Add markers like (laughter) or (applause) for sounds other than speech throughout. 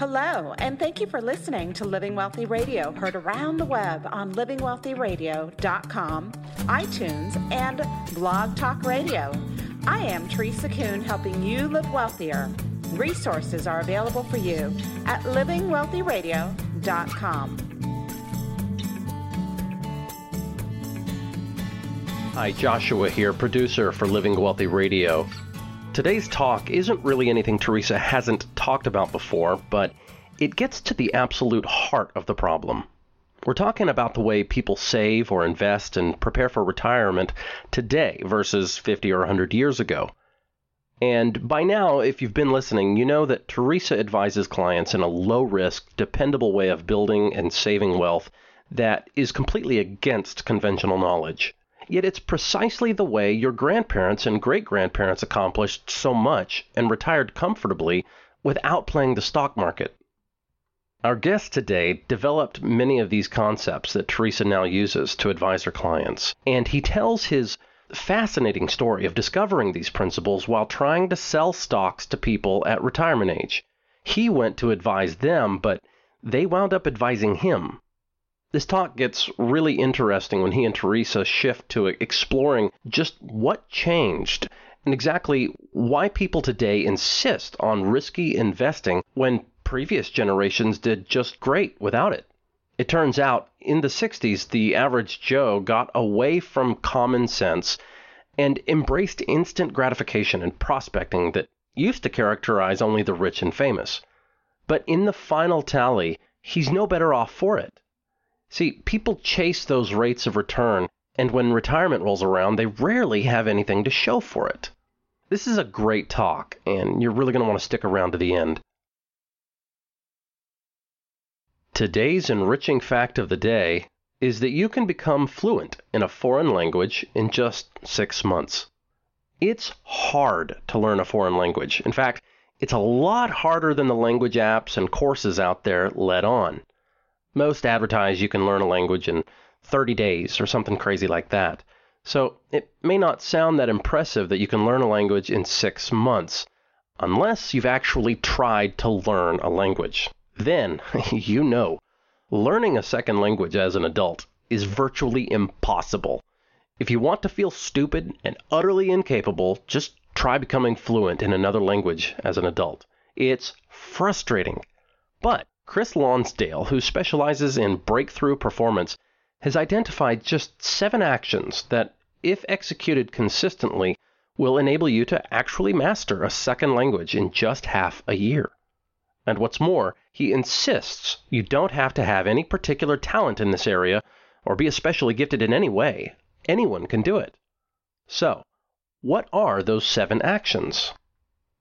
Hello, and thank you for listening to Living Wealthy Radio, heard around the web on livingwealthyradio.com, iTunes, and Blog Talk Radio. I am Teresa Kuhn, helping you live wealthier. Resources are available for you at livingwealthyradio.com. Hi, Joshua here, producer for Living Wealthy Radio. Today's talk isn't really anything Teresa hasn't talked about before, but it gets to the absolute heart of the problem. We're talking about the way people save or invest and prepare for retirement today versus 50 or 100 years ago. And by now, if you've been listening, you know that Teresa advises clients in a low risk, dependable way of building and saving wealth that is completely against conventional knowledge. Yet it's precisely the way your grandparents and great grandparents accomplished so much and retired comfortably without playing the stock market. Our guest today developed many of these concepts that Teresa now uses to advise her clients, and he tells his fascinating story of discovering these principles while trying to sell stocks to people at retirement age. He went to advise them, but they wound up advising him. This talk gets really interesting when he and Teresa shift to exploring just what changed and exactly why people today insist on risky investing when previous generations did just great without it. It turns out in the 60s, the average Joe got away from common sense and embraced instant gratification and prospecting that used to characterize only the rich and famous. But in the final tally, he's no better off for it. See, people chase those rates of return, and when retirement rolls around, they rarely have anything to show for it. This is a great talk, and you're really going to want to stick around to the end. Today's enriching fact of the day is that you can become fluent in a foreign language in just six months. It's hard to learn a foreign language. In fact, it's a lot harder than the language apps and courses out there let on. Most advertise you can learn a language in 30 days or something crazy like that. So it may not sound that impressive that you can learn a language in six months, unless you've actually tried to learn a language. Then, (laughs) you know, learning a second language as an adult is virtually impossible. If you want to feel stupid and utterly incapable, just try becoming fluent in another language as an adult. It's frustrating. But Chris Lonsdale, who specializes in breakthrough performance, has identified just seven actions that, if executed consistently, will enable you to actually master a second language in just half a year. And what's more, he insists you don't have to have any particular talent in this area or be especially gifted in any way. Anyone can do it. So, what are those seven actions?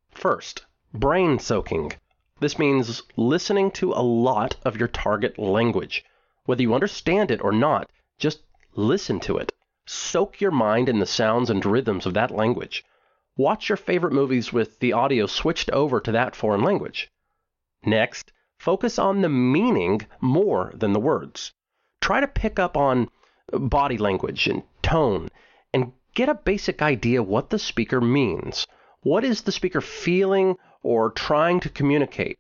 First, brain soaking. This means listening to a lot of your target language. Whether you understand it or not, just listen to it. Soak your mind in the sounds and rhythms of that language. Watch your favorite movies with the audio switched over to that foreign language. Next, focus on the meaning more than the words. Try to pick up on body language and tone and get a basic idea what the speaker means. What is the speaker feeling or trying to communicate.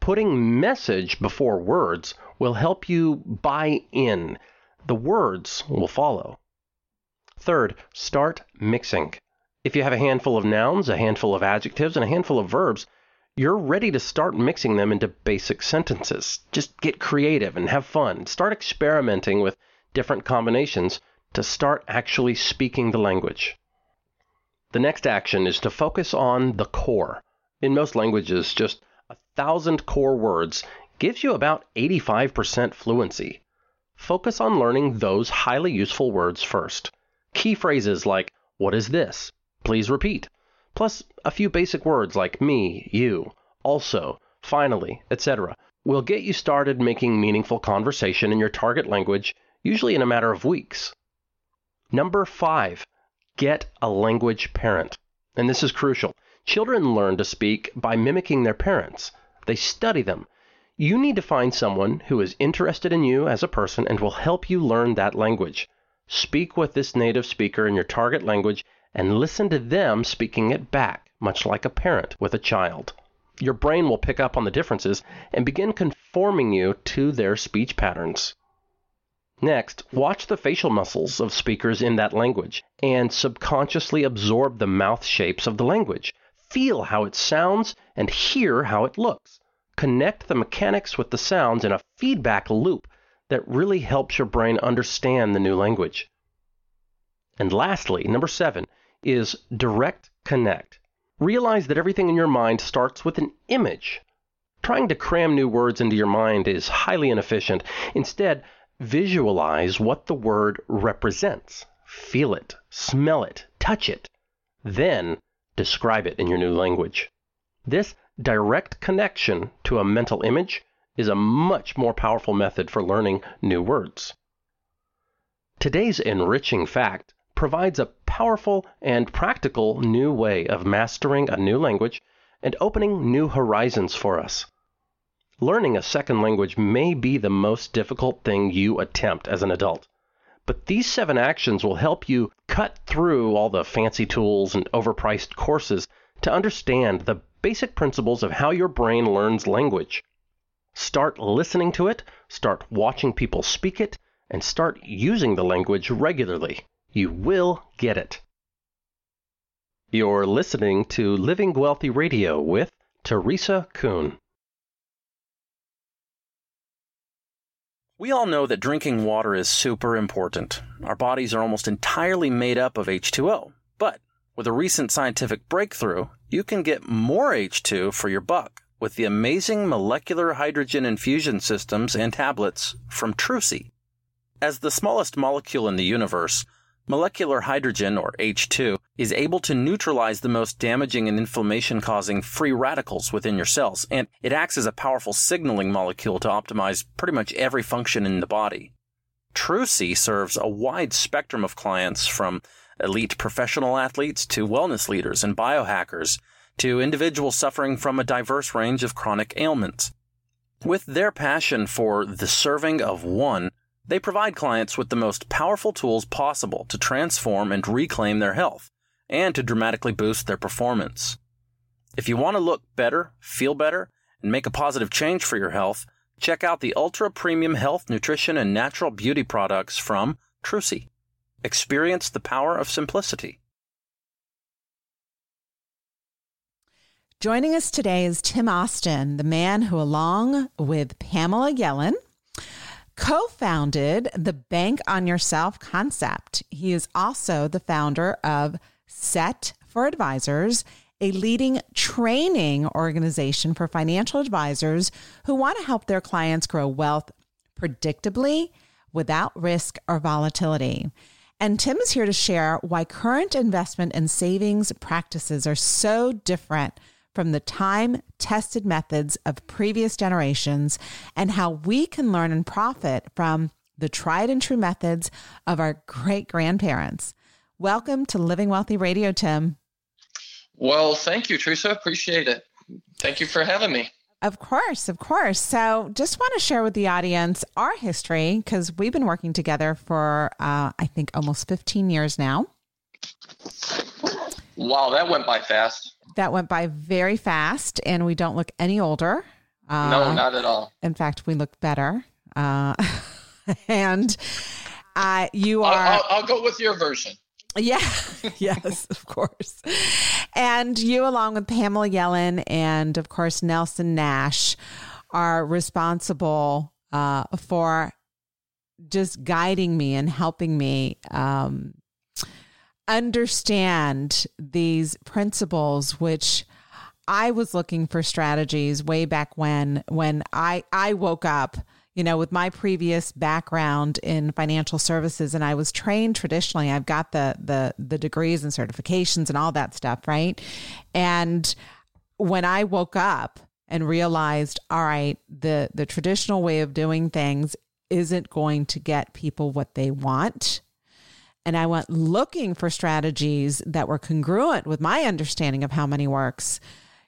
Putting message before words will help you buy in. The words will follow. Third, start mixing. If you have a handful of nouns, a handful of adjectives, and a handful of verbs, you're ready to start mixing them into basic sentences. Just get creative and have fun. Start experimenting with different combinations to start actually speaking the language. The next action is to focus on the core. In most languages, just a thousand core words gives you about 85% fluency. Focus on learning those highly useful words first. Key phrases like, What is this? Please repeat. Plus a few basic words like me, you, also, finally, etc. will get you started making meaningful conversation in your target language, usually in a matter of weeks. Number five, get a language parent. And this is crucial. Children learn to speak by mimicking their parents. They study them. You need to find someone who is interested in you as a person and will help you learn that language. Speak with this native speaker in your target language and listen to them speaking it back, much like a parent with a child. Your brain will pick up on the differences and begin conforming you to their speech patterns. Next, watch the facial muscles of speakers in that language and subconsciously absorb the mouth shapes of the language. Feel how it sounds and hear how it looks. Connect the mechanics with the sounds in a feedback loop that really helps your brain understand the new language. And lastly, number seven is direct connect. Realize that everything in your mind starts with an image. Trying to cram new words into your mind is highly inefficient. Instead, visualize what the word represents. Feel it, smell it, touch it. Then describe it in your new language. This direct connection to a mental image is a much more powerful method for learning new words. Today's enriching fact provides a powerful and practical new way of mastering a new language and opening new horizons for us. Learning a second language may be the most difficult thing you attempt as an adult, but these seven actions will help you cut through all the fancy tools and overpriced courses to understand the basic principles of how your brain learns language. Start listening to it, start watching people speak it, and start using the language regularly. You will get it. You're listening to Living Wealthy Radio with Teresa Kuhn. We all know that drinking water is super important. Our bodies are almost entirely made up of H2O. But with a recent scientific breakthrough, you can get more H2 for your buck with the amazing molecular hydrogen infusion systems and tablets from Trusii. As the smallest molecule in the universe, Molecular hydrogen, or H2, is able to neutralize the most damaging and inflammation causing free radicals within your cells, and it acts as a powerful signaling molecule to optimize pretty much every function in the body. Trusii serves a wide spectrum of clients from elite professional athletes to wellness leaders and biohackers to individuals suffering from a diverse range of chronic ailments. With their passion for the serving of one, they provide clients with the most powerful tools possible to transform and reclaim their health and to dramatically boost their performance. If you want to look better, feel better, and make a positive change for your health, check out the ultra premium health, nutrition, and natural beauty products from Trusii. Experience the power of simplicity. Joining us today is Tim Austin, the man who, along with Pamela Yellen, co founded the Bank on Yourself concept. He is also the founder of SET for Advisors, a leading training organization for financial advisors who want to help their clients grow wealth predictably without risk or volatility. And Tim is here to share why current investment and savings practices are so different from the time tested methods of previous generations and how we can learn and profit from the tried and true methods of our great grandparents. Welcome to Living Wealthy Radio, Tim. Well, thank you, Teresa. Appreciate it. Thank you for having me. Of course, of course. So, just want to share with the audience our history because we've been working together for, uh, I think, almost 15 years now. Wow, that went by fast. That went by very fast, and we don't look any older. Uh, no, not at all. In fact, we look better. Uh, (laughs) and uh, you are. I'll, I'll, I'll go with your version. Yeah, (laughs) yes, of course. And you, along with Pamela Yellen and, of course, Nelson Nash, are responsible uh, for just guiding me and helping me um, understand these principles which I was looking for strategies way back when when I I woke up you know with my previous background in financial services and I was trained traditionally. I've got the the the degrees and certifications and all that stuff right? And when I woke up and realized all right the the traditional way of doing things isn't going to get people what they want and I went looking for strategies that were congruent with my understanding of how money works,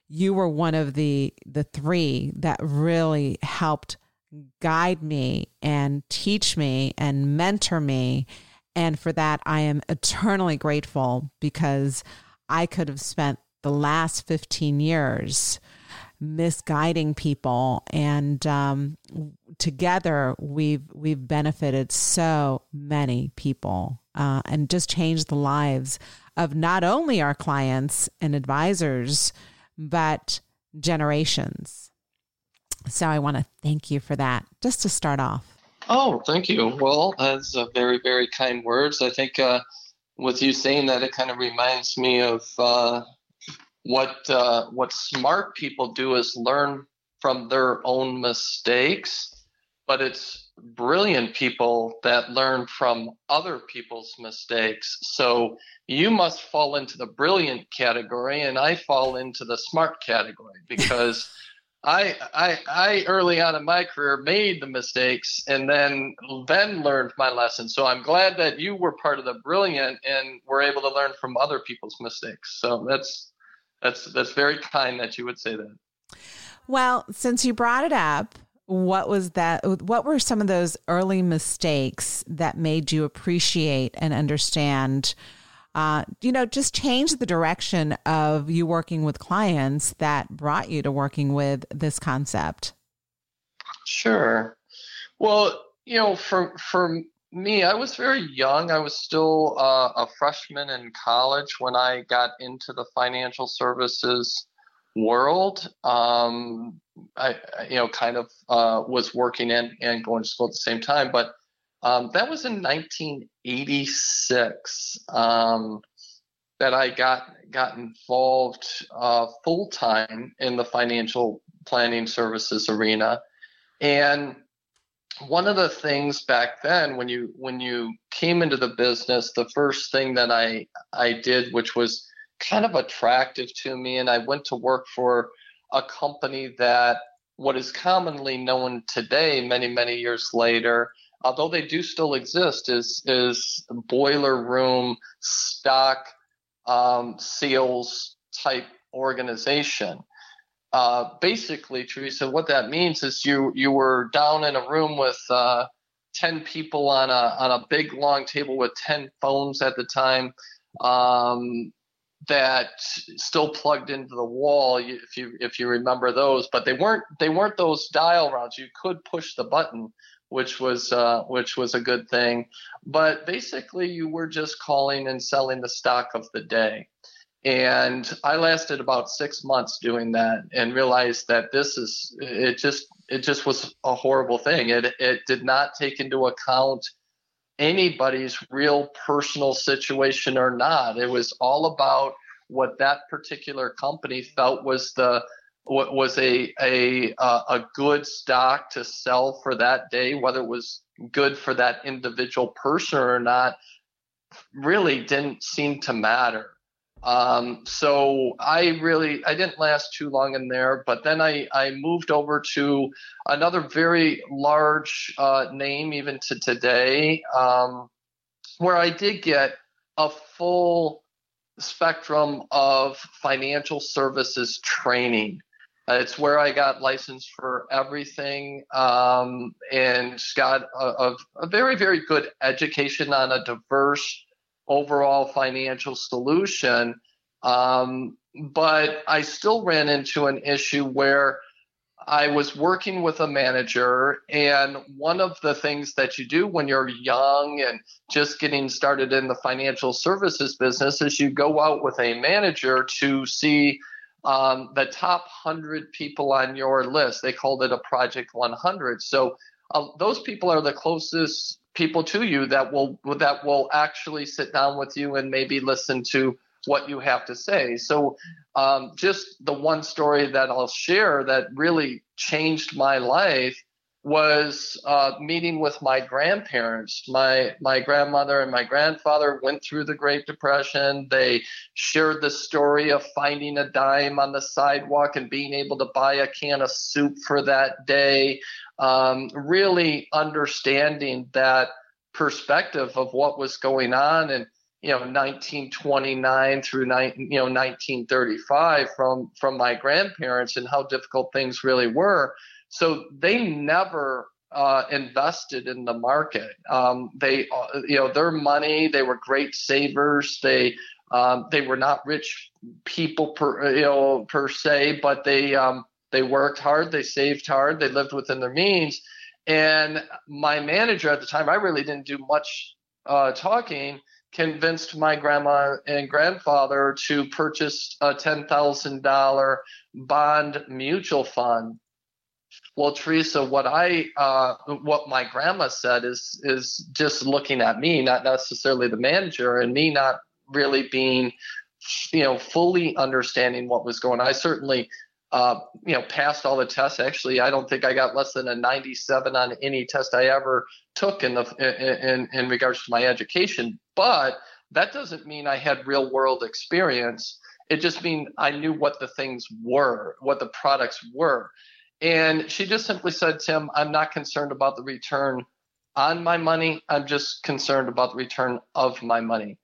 you were one of the the three that really helped guide me and teach me and mentor me. And for that, I am eternally grateful because I could have spent the last 15 years misguiding people and um, together we've we've benefited so many people uh, and just changed the lives of not only our clients and advisors but generations. So i want to thank you for that. Just to start off. Oh thank you. Well that's very very kind words i think uh, with you saying that it kind of reminds me of uh, what uh, what smart people do is learn from their own mistakes, but it's brilliant people that learn from other people's mistakes. So you must fall into the brilliant category, and I fall into the smart category (laughs) because. I, I I early on in my career made the mistakes and then then learned my lesson. So I'm glad that you were part of the brilliant and were able to learn from other people's mistakes. So that's that's that's very kind that you would say that. Well, since you brought it up, what was that what were some of those early mistakes that made you appreciate and understand uh, you know just change the direction of you working with clients that brought you to working with this concept sure well you know for for me, I was very young. I was still uh, a freshman in college when I got into the financial services world. Um, I, you know, kind of uh, was working and, and going to school at the same time, but um, that was in 1986 um, that I got got involved uh, full time in the financial planning services arena, and one of the things back then when you when you came into the business the first thing that i i did which was kind of attractive to me and i went to work for a company that what is commonly known today many many years later although they do still exist is is boiler room stock um, sales type organization uh, basically, Teresa, what that means is you you were down in a room with uh, ten people on a on a big long table with ten phones at the time. Um, that still plugged into the wall if you if you remember those but they weren't they weren't those dial rounds. You could push the button which was uh, which was a good thing. But basically you were just calling and selling the stock of the day. And i lasted about six months doing that and realized that this is it just it just was a horrible thing. It it did not take into account anybody's real personal situation or not. It was all about what that particular company felt was the what was a a uh, a good stock to sell for that day whether it was good for that individual person or not really didn't seem to matter um, so I really I didn't last too long in there, but then I I moved over to another very large uh, name even to today, um, where I did get a full spectrum of financial services training. It's where I got licensed for everything um, and got a, a, a very, very good education on a diverse overall financial solution. Um, but I still ran into an issue where I was working with a manager, and one of the things that you do when you're young and just getting started in the financial services business is you go out with a manager to see um, the top 100 people on your list. They called it a Project 100. So uh, those people are the closest people to you that will that will actually sit down with you and maybe listen to what you have to say. So, um, just the one story that I'll share that really changed my life was uh, meeting with my grandparents. My my grandmother and my grandfather went through the Great Depression. They shared the story of finding a dime on the sidewalk and being able to buy a can of soup for that day um, really understanding that perspective of what was going on and you know 1929 through you know 1935 from from my grandparents and how difficult things really were. So they never uh, invested in the market. Um, they uh, you know their money they were great savers. They um, they were not rich people per you know per se but they um, They worked hard, they saved hard, they lived within their means. And my manager at the time, I really didn't do much uh, talking, convinced my grandma and grandfather to purchase a $10,000 bond mutual fund. Well, Teresa, what I uh, what my grandma said is is just looking at me, not necessarily the manager, and me not really being, you know, fully understanding what was going on. I certainly uh, you know, passed all the tests. Actually, I don't think I got less than a 97 on any test I ever took in the in in regards to my education. But that doesn't mean I had real world experience. It just means I knew what the things were, what the products were. And she just simply said, Tim, I'm not concerned about the return on my money. I'm just concerned about the return of my money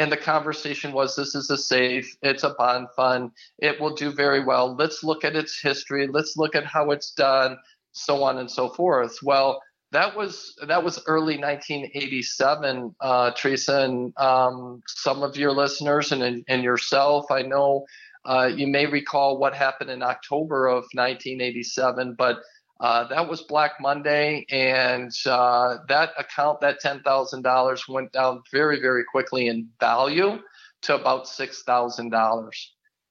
and the conversation was this is a safe it's a bond fund. It will do very well. Let's look at its history. Let's look at how it's done so on and so forth. Well that was that was early 1987 uh, teresa and um, some of your listeners and, and yourself i know uh, you may recall what happened in october of 1987 but uh, that was Black Monday, and uh, that account, that $10,000, went down very, very quickly in value to about $6,000.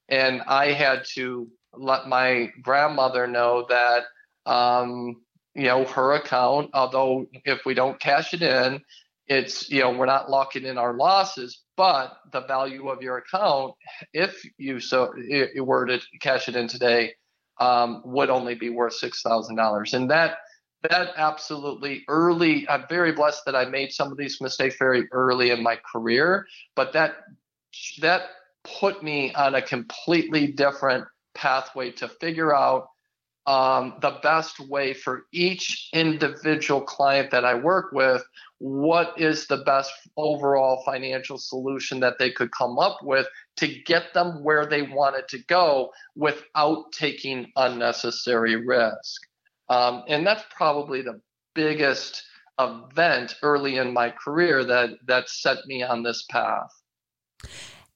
And I had to let my grandmother know that, um, you know, her account, although if we don't cash it in, it's, you know, we're not locking in our losses, but the value of your account, if you so you were to cash it in today, um, would only be worth six thousand dollars, and that that absolutely early. I'm very blessed that I made some of these mistakes very early in my career, but that that put me on a completely different pathway to figure out um, the best way for each individual client that I work with, what is the best overall financial solution that they could come up with to get them where they wanted to go without taking unnecessary risk. Um, and that's probably the biggest event early in my career that that set me on this path.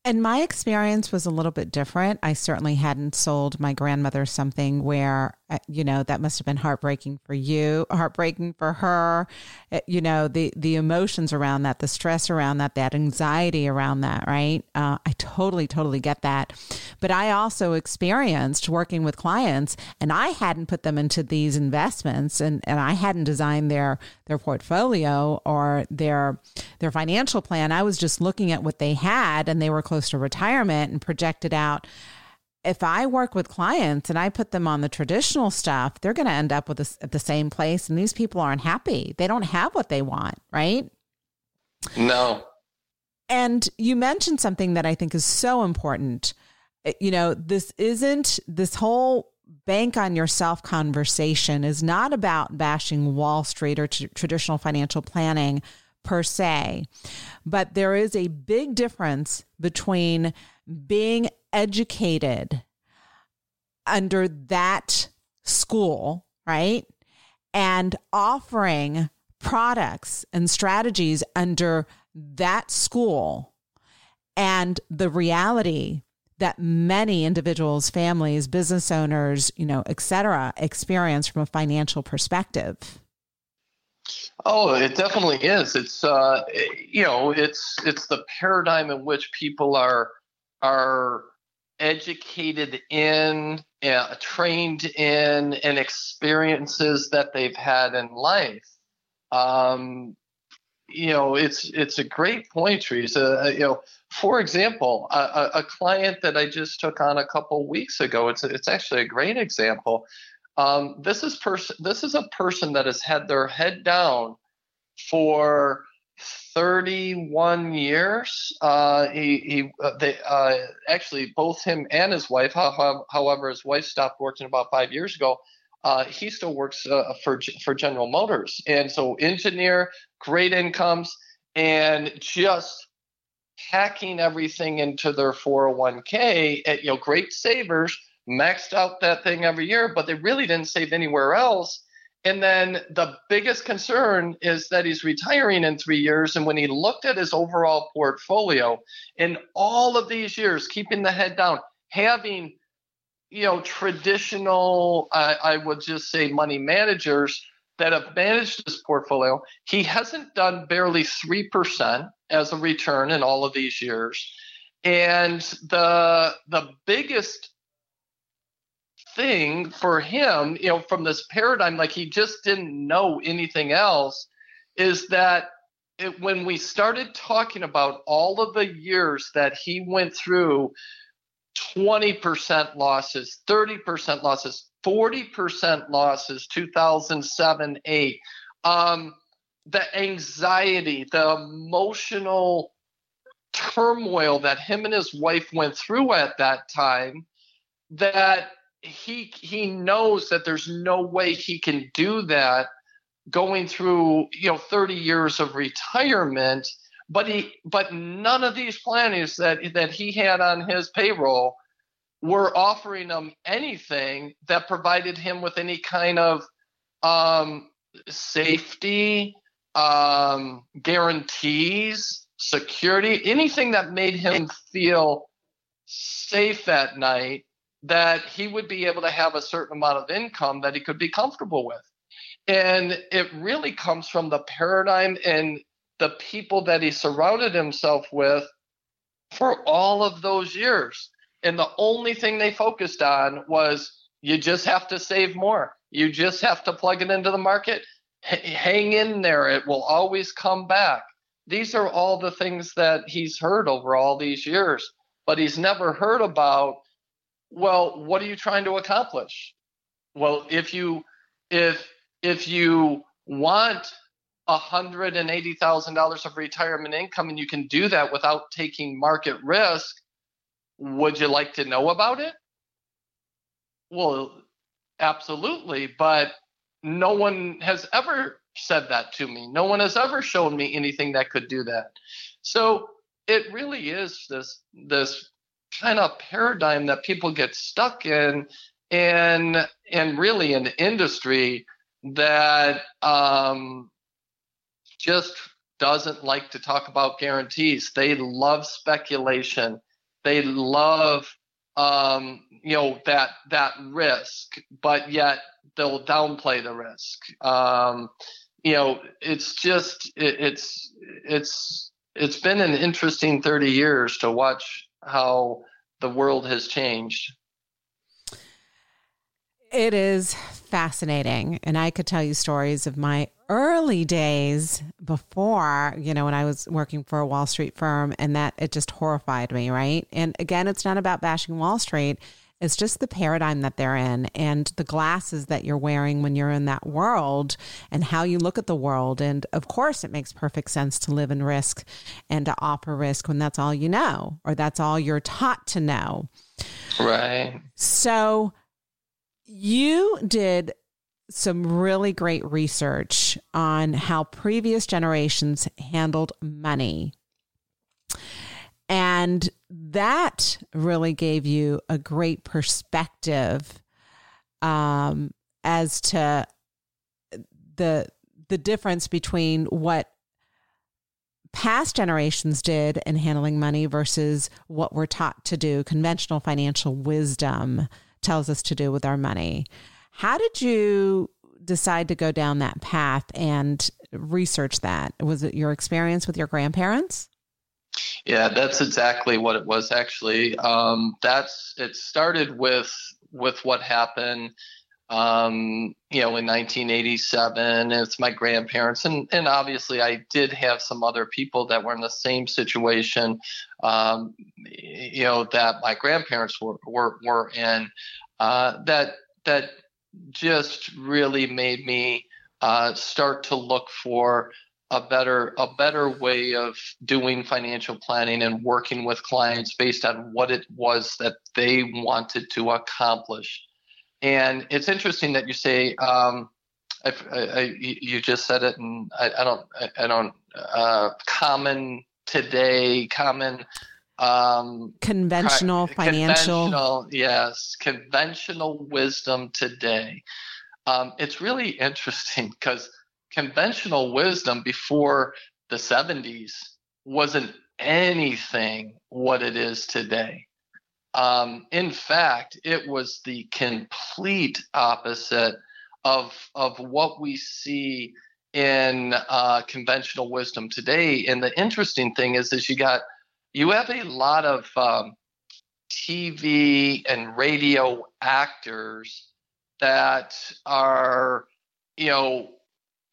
And my experience was a little bit different. I certainly hadn't sold my grandmother something where, uh, you know, that must have been heartbreaking for you, heartbreaking for her. Uh, you know, the the emotions around that, the stress around that, that anxiety around that, right? Uh, I totally, totally get that. But I also experienced working with clients, and I hadn't put them into these investments, and and I hadn't designed their their portfolio or their their financial plan. I was just looking at what they had, and they were close to retirement and projected out if I work with clients and I put them on the traditional stuff, they're going to end up with this, at the same place. And these people aren't happy. They don't have what they want, right? No. And you mentioned something that I think is so important. Eh, you know, this isn't this whole bank on yourself conversation is not about bashing Wall Street or t- traditional financial planning per se, but there is a big difference between being educated under that school, right? And offering products and strategies under that school and the reality that many individuals, families, business owners, you know, et cetera, experience from a financial perspective. Oh, it definitely is. It's uh, you know, it's it's the paradigm in which people are are educated in, uh, trained in, and experiences that they've had in life. Um, you know, it's it's a great point, Teresa. Uh, you know, for example, a, a, client that I just took on a couple weeks ago. It's it's actually a great example. Um, this is person. This is a person that has had their head down for 31 years. Uh, he he uh, they uh, actually both him and his wife. However, his wife stopped working about five years ago. Uh, he still works uh, for for General Motors, and so engineer, great incomes, and just hacking everything into their 401k. At, you know, great savers, maxed out that thing every year, but they really didn't save anywhere else and then the biggest concern is that he's retiring in three years. And when he looked at his overall portfolio in all of these years, keeping the head down, having you know traditional I would just say money managers that have managed this portfolio. He hasn't done barely 3% as a return in all of these years. And the the biggest thing for him, you know, from this paradigm, like he just didn't know anything else, is that it, when we started talking about all of the years that he went through 20% losses, 30% losses, 40% losses 2007 8 um, the anxiety the emotional turmoil that him and his wife went through at that time that he he knows that there's no way he can do that going through you know 30 years of retirement. But he but none of these plannings that that he had on his payroll were offering him anything that provided him with any kind of um, safety, um, guarantees, security, anything that made him feel safe at night that he would be able to have a certain amount of income that he could be comfortable with. And it really comes from the paradigm and the people that he surrounded himself with for all of those years and the only thing they focused on was you just have to save more. You just have to plug it into the market. H- hang in there. It will always come back. These are all the things that he's heard over all these years, but he's never heard about, well, what are you trying to accomplish? Well, if you if if you want $180,000 of retirement income and you can do that without taking market risk, would you like to know about it? Well, absolutely, but no one has ever said that to me. No one has ever shown me anything that could do that. So it really is this this kind of paradigm that people get stuck in and and really an industry that um, just doesn't like to talk about guarantees. They love speculation they love um, you know that that risk, but yet they'll downplay the risk. Um, you know, it's just it, it's it's it's been an interesting 30 years to watch how the world has changed. It is fascinating. And I could tell you stories of my early days before, you know, when I was working for a Wall Street firm and that it just horrified me, right? And again, it's not about bashing Wall Street. It's just the paradigm that they're in and the glasses that you're wearing when you're in that world and how you look at the world. And of course, it makes perfect sense to live in risk and to offer risk when that's all you know or that's all you're taught to know. Right. So, you did some really great research on how previous generations handled money. And that really gave you a great perspective um, as to the the difference between what past generations did in handling money versus what we're taught to do, conventional financial wisdom tells us to do with our money. How did you decide to go down that path and research that? Was it your experience with your grandparents? Yeah, that's exactly what it was. Actually, um, that's it. Started with with what happened, um, you know, in 1987. It's my grandparents, and and obviously I did have some other people that were in the same situation, um, you know, that my grandparents were were, were in uh, that that just really made me uh, start to look for a better a better way of doing financial planning and working with clients based on what it was that they wanted to accomplish. And it's interesting that you say um, I, I, you just said it, and I, I don't I, don't uh, common today common um, conventional financial conventional, yes conventional wisdom today um, it's really interesting because conventional wisdom before the 70s wasn't anything what it is today Um, in fact, it was the complete opposite of of what we see in uh, conventional wisdom today. And the interesting thing is, is you got you have a lot of um, TV and radio actors that are, you know,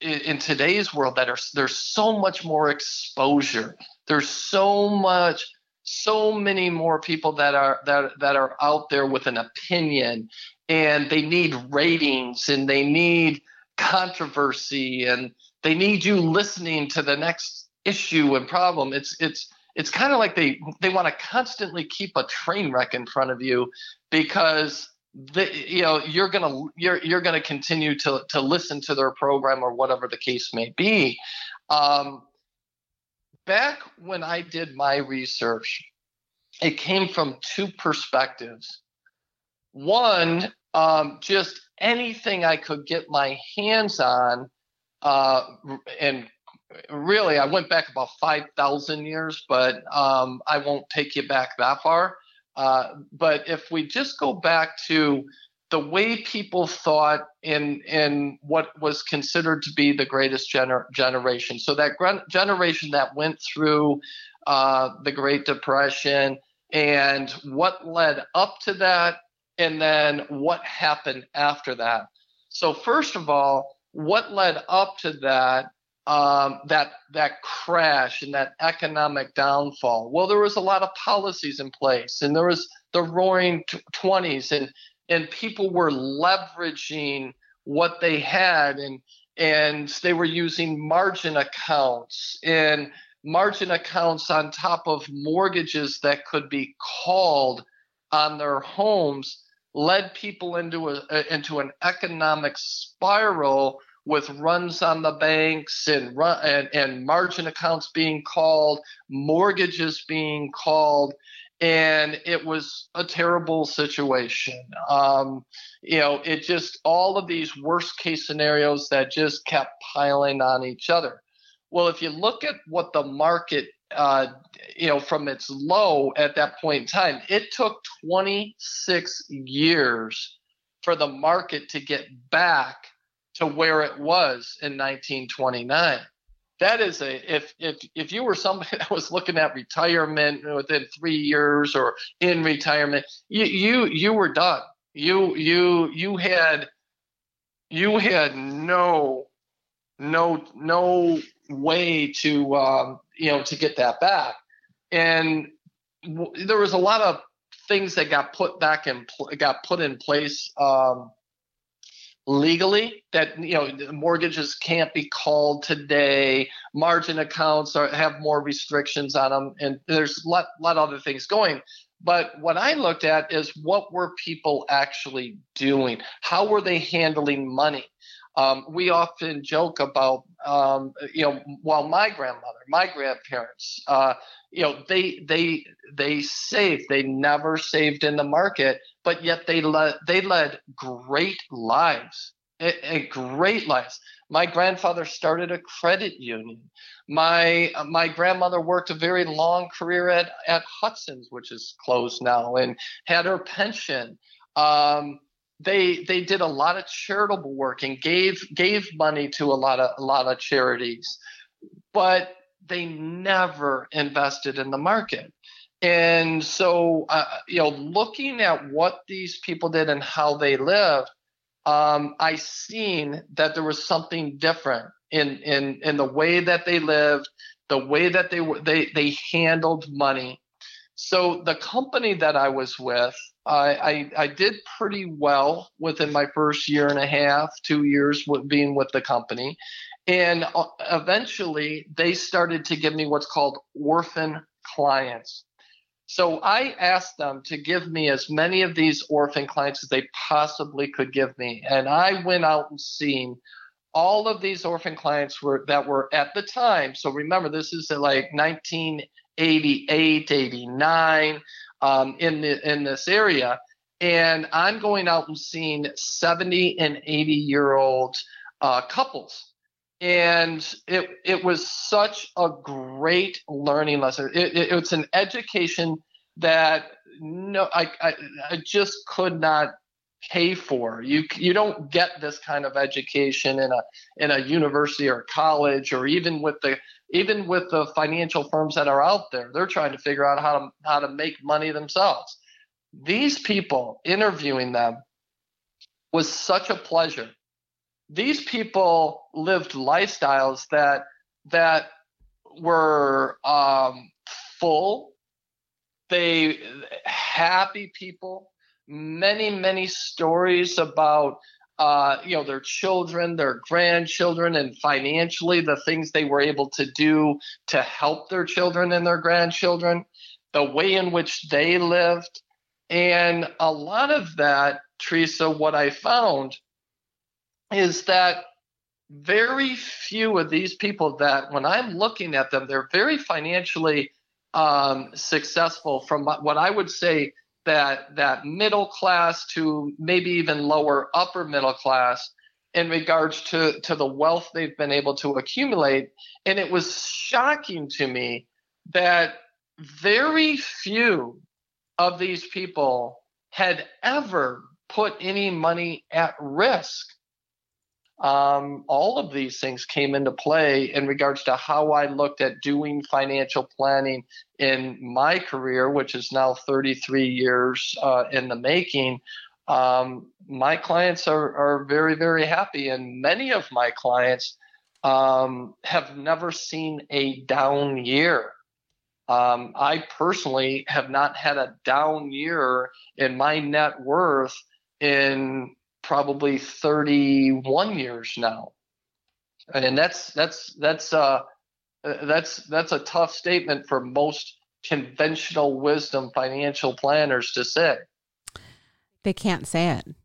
in, today's world that are there's so much more exposure. There's so much so many more people that are that that are out there with an opinion and they need ratings and they need controversy and they need you listening to the next issue and problem it's it's it's kind of like they they want to constantly keep a train wreck in front of you because the, you know you're gonna you're you're gonna continue to to listen to their program or whatever the case may be um, back when i did my research it came from two perspectives one um, just anything i could get my hands on uh, and really, I went back about 5,000 years, but um, I won't take you back that far. Uh, but if we just go back to the way people thought in in what was considered to be the greatest gener- generation, so that generation that went through uh, the Great Depression and what led up to that, and then what happened after that. So first of all, what led up to that um, that that crash and that economic downfall? Well, there was a lot of policies in place, and there was the Roaring Twenties, and and people were leveraging what they had, and and they were using margin accounts and margin accounts on top of mortgages that could be called on their homes led people into a into an economic spiral with runs on the banks and run and, and margin accounts being called, mortgages being called, and it was a terrible situation. Um, you know, it just all of these worst case scenarios that just kept piling on each other. Well, if you look at what the market, uh, you know, from its low at that point in time, it took 26 years for the market to get back to where it was in 1929. That is a if if if you were somebody (laughs) that was looking at retirement within three years or in retirement, you you you were done. You you you had you had no no no way to um, you know to get that back, and w- there was a lot of things that got put back in pl- got put in place um, legally that you know mortgages can't be called today. Margin accounts are, have more restrictions on them and there's a lot, lot of other things going. But what i looked at is what were people actually doing? How were they handling money? Um, we often joke about um, you know while my grandmother my grandparents uh, you know they they they saved. They never saved in the market but yet they led they led great lives a, great lives. My grandfather started a credit union. My my grandmother worked a very long career at at hudson's which is closed now and had her pension. Um, they they did a lot of charitable work and gave gave money to a lot of a lot of charities but they never invested in the market. And so, uh, you know, looking at what these people did and how they lived, um, I seen that there was something different in in in the way that they lived, the way that they were they they handled money. So the company that I was with, I, I, I did pretty well within my first year and a half, two years with being with the company, and uh, eventually, they started to give me what's called orphan clients. So I asked them to give me as many of these orphan clients as they possibly could give me. And I went out and seen all of these orphan clients were that were at the time. So remember, this is like 1988, 89 um, in the in this area. And I'm going out and seeing 70 and 80 year old uh, couples and it it was such a great learning lesson. It, it, it's an education that no, I, I, I just could not pay for. You you don't get this kind of education in a in a university or college or even with the even with the financial firms that are out there. They're trying to figure out how to how to make money themselves. These people interviewing them was such a pleasure. These people lived lifestyles that that were um, full. They happy people. Many many stories about uh, you know their children, their grandchildren, and financially the things they were able to do to help their children and their grandchildren, the way in which they lived, and a lot of that, Teresa, what I found is that very few of these people that when I'm looking at them, they're very financially um, successful from what I would say that that middle class to maybe even lower upper middle class in regards to to the wealth they've been able to accumulate. And it was shocking to me that very few of these people had ever put any money at risk um, all of these things came into play in regards to how I looked at doing financial planning in my career, which is now 33 years uh, in the making. Um, my clients are, are very, very happy, and many of my clients um, have never seen a down year. Um, I personally have not had a down year in my net worth in probably 31 years now. And that's that's that's uh that's that's a tough statement for most conventional wisdom financial planners to say. They can't say it.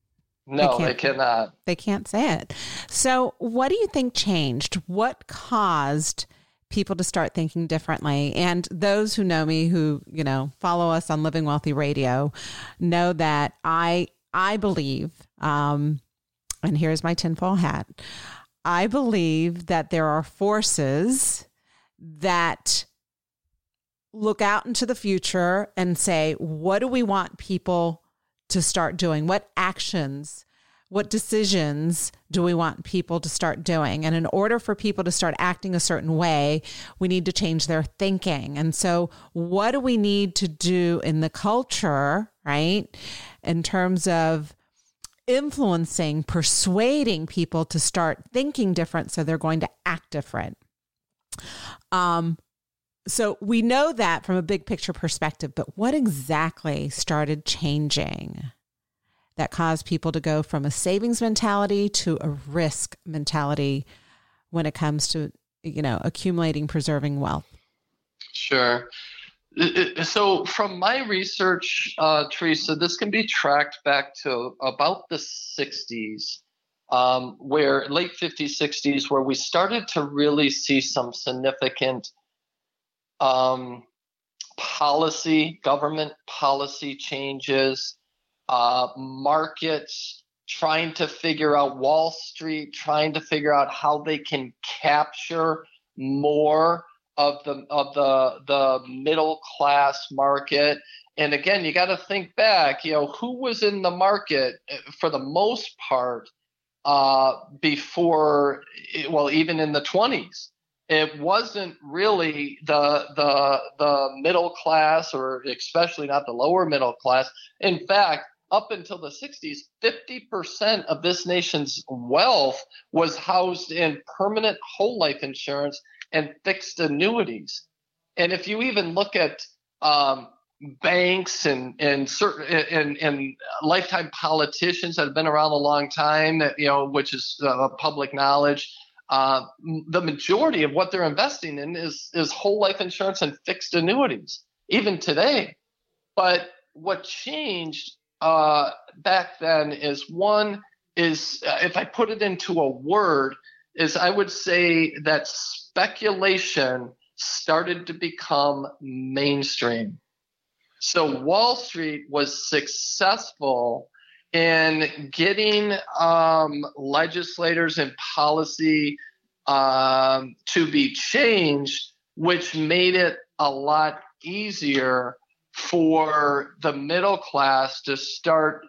No they, they cannot. They can't say it. So what do you think changed? What caused people to start thinking differently? And those who know me who you know follow us on living wealthy radio know that i i believe um, and here's my tinfoil hat. I believe that there are forces that look out into the future and say, what do we want people to start doing? What actions, what decisions do we want people to start doing? And in order for people to start acting a certain way, we need to change their thinking. And so, what do we need to do in the culture, right? In terms of influencing, persuading people to start thinking different so they're going to act different. Um, so we know that from a big picture perspective, but what exactly started changing that caused people to go from a savings mentality to a risk mentality when it comes to, you know, accumulating, preserving wealth? Sure. So, from my research, uh, Teresa, this can be tracked back to about the 60s, um, where late 50s, 60s, where we started to really see some significant um, policy, government policy changes, uh, markets trying to figure out Wall Street, trying to figure out how they can capture more of the of the the middle class market. And again, you got to think back. You know, who was in the market eh, for the most part uh, before? Well, even in the 20s, it wasn't really the the the middle class, or especially not the lower middle class. In fact, up until the 60s, 50% of this nation's wealth was housed in permanent whole life insurance and fixed annuities. And if you even look at um, banks and and certain and, and lifetime politicians that have been around a long time, that you know, which is uh, public knowledge. Uh, the majority of what they're investing in is is whole life insurance and fixed annuities, even today. But what changed uh, back then is one is uh, if I put it into a word, is I would say that speculation started to become mainstream. So Wall Street was successful in getting um, legislators and policy um, to be changed, which made it a lot easier for the middle class to start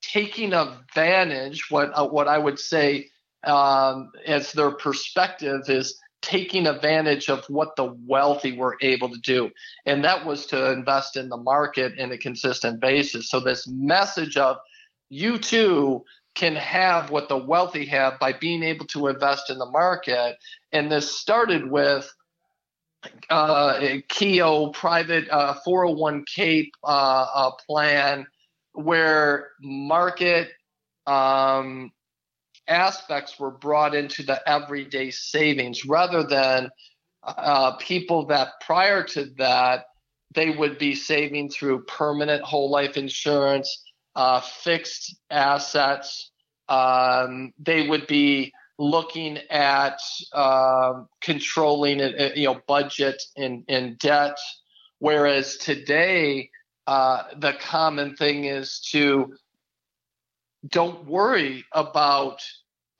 taking advantage what uh, what I would say um, as their perspective is taking advantage of what the wealthy were able to do. And that was to invest in the market in a consistent basis. So this message of you too can have what the wealthy have by being able to invest in the market. And this started with uh, Keogh private uh, 401k uh, uh, plan where market um, aspects were brought into the everyday savings rather than uh, people that prior to that they would be saving through permanent whole life insurance, uh, fixed assets. Um, they would be looking at uh, controlling uh, you know budget and, and debt, whereas today uh, the common thing is to don't worry about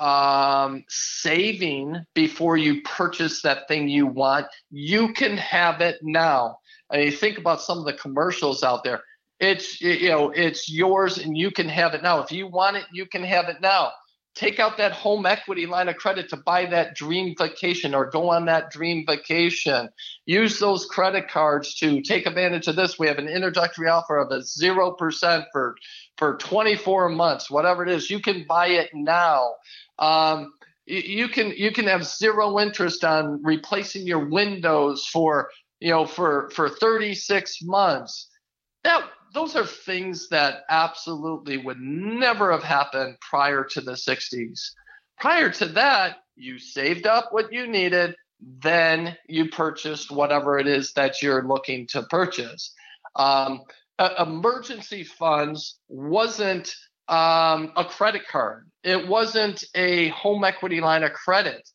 um, saving before you purchase that thing you want. You can have it now. I mean, think about some of the commercials out there. It's you know it's yours and you can have it now. If you want it, you can have it now take out that home equity line of credit to buy that dream vacation or go on that dream vacation. Use those credit cards to take advantage of this. We have an introductory offer of a 0% for for 24 months, whatever it is. You can buy it now. Um, you can you can have zero interest on replacing your windows for you know for for 36 months. That those are things that absolutely would never have happened prior to the 60s. Prior to that, you saved up what you needed, then you purchased whatever it is that you're looking to purchase. Um, uh, emergency funds wasn't um, a credit card. It wasn't a home equity line of credit.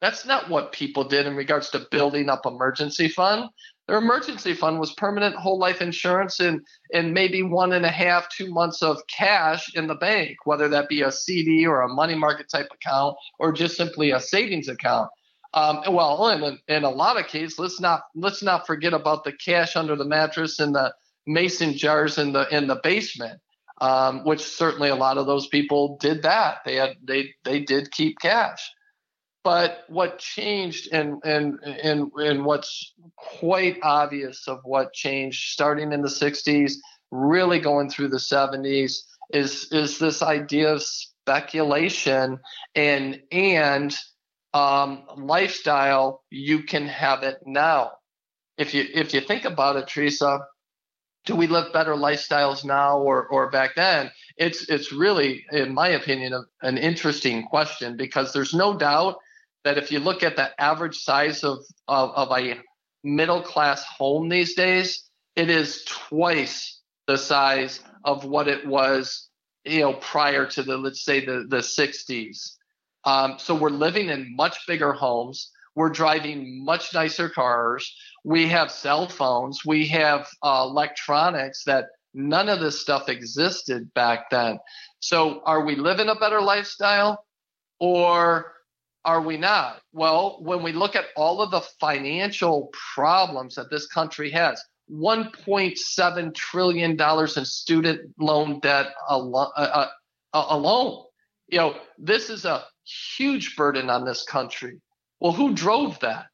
That's not what people did in regards to building up emergency fund. Their emergency fund was permanent whole life insurance and and maybe one and a half, two months of cash in the bank, whether that be a CD or a money market type account or just simply a savings account. Um, well, in, in a lot of cases, let's not let's not forget about the cash under the mattress and the mason jars in the in the basement, um, which certainly a lot of those people did that. They had they they did keep cash. But what changed and and and and what's quite obvious of what changed starting in the 60s, really going through the 70s, is is this idea of speculation and and um, lifestyle. You can have it now. If you if you think about it, Teresa, do we live better lifestyles now or or back then? It's it's really, in my opinion, an interesting question because there's no doubt that if you look at the average size of, of, of a middle class home these days, it is twice the size of what it was, you know, prior to the let's say the the 60s. Um, so we're living in much bigger homes. We're driving much nicer cars. We have cell phones. We have uh, electronics that none of this stuff existed back then. So are we living a better lifestyle, or are we not? Well, when we look at all of the financial problems that this country has, $1.7 trillion in student loan debt uh, uh, uh, alone. You know, this is a huge burden on this country. Well, who drove that?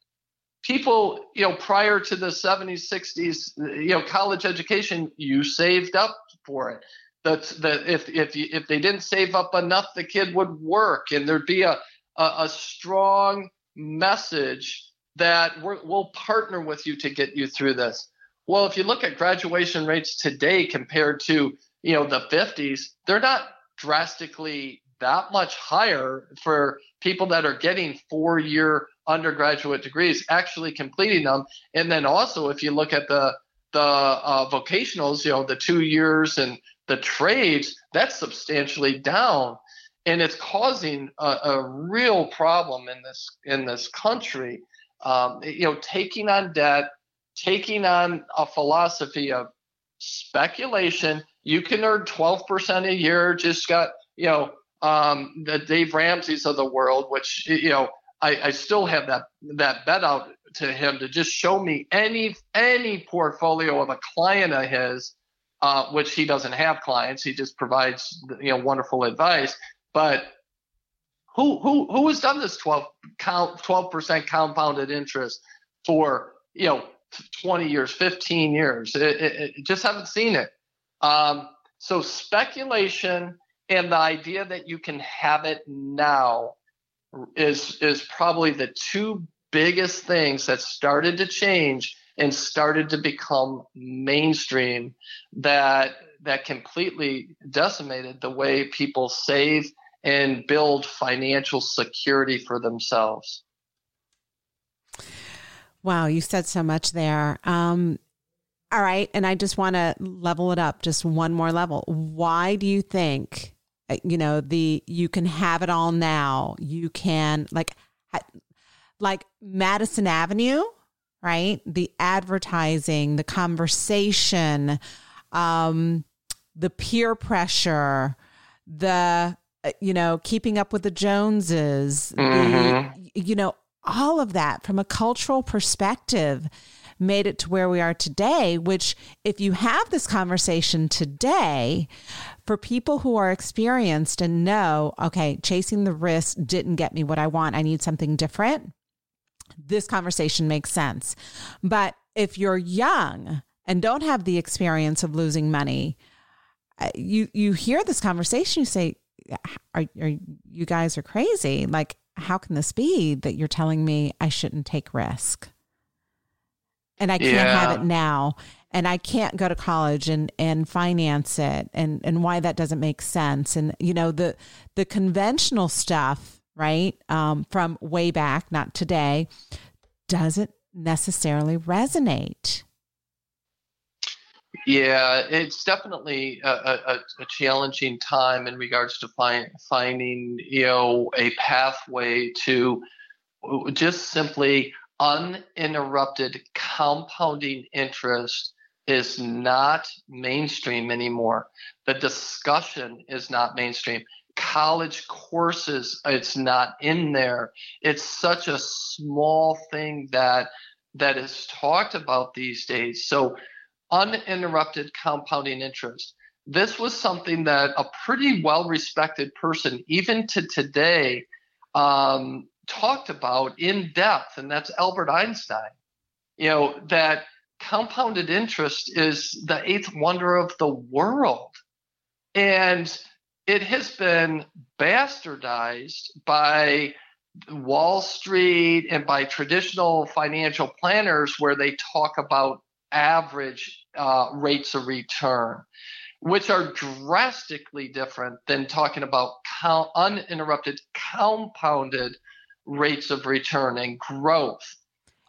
People, you know, prior to the 70s, 60s, you know, college education, you saved up for it. That if if you, if they didn't save up enough, the kid would work, and there'd be a a, a strong message that we will partner with you to get you through this. Well, if you look at graduation rates today compared to you know the 50s, they're not drastically that much higher for people that are getting four-year undergraduate degrees, actually completing them. And then also, if you look at the the uh, vocationals, you know, the two years and the trades, that's substantially down and it's causing a, a real problem in this in this country. Um, you know, taking on debt, taking on a philosophy of speculation. You can earn 12% a year. Just got you know um, the Dave Ramsey's of the world, which you know I, I still have that that bet out to him to just show me any any portfolio of a client of his, uh, which he doesn't have clients. He just provides you know wonderful advice. But who who who has done this 12 count 12% compounded interest for you know 20 years, 15 years? It, it, it just haven't seen it. Um, so speculation and the idea that you can have it now is is probably the two biggest things that started to change and started to become mainstream that that completely decimated the way people save and build financial security for themselves. Wow, you said so much there. Um, all right, and I just want to level it up just one more level. Why do you think uh, you know the you can have it all now you can like like madison avenue right the advertising the conversation um the peer pressure the you know keeping up with the joneses mm-hmm. the, you know all of that from a cultural perspective made it to where we are today, which, if you have this conversation today, for people who are experienced and know, okay, chasing the risk didn't get me what I want, I need something different, this conversation makes sense. But if you're young and don't have the experience of losing money, uh, you you hear this conversation, you say, are, are you guys are crazy? Like, how can this be that you're telling me I shouldn't take risk? and I can't yeah. have it now and I can't go to college and and finance it and and why that doesn't make sense and you know the the conventional stuff right um, from way back not today doesn't necessarily resonate yeah it's definitely a, a, a challenging time in regards to find, finding you know a pathway to just simply uninterrupted compounding interest is not mainstream anymore. The discussion is not mainstream. College courses, it's not in there. It's such a small thing that that is talked about these days. So uninterrupted compounding interest. This was something that a pretty well respected person, even to today, um, talked about in depth, and that's Albert Einstein. You know, that compounded interest is the eighth wonder of the world. And it has been bastardized by Wall Street and by traditional financial planners where they talk about average uh, rates of return, which are drastically different than talking about uninterrupted compounded rates of return and growth.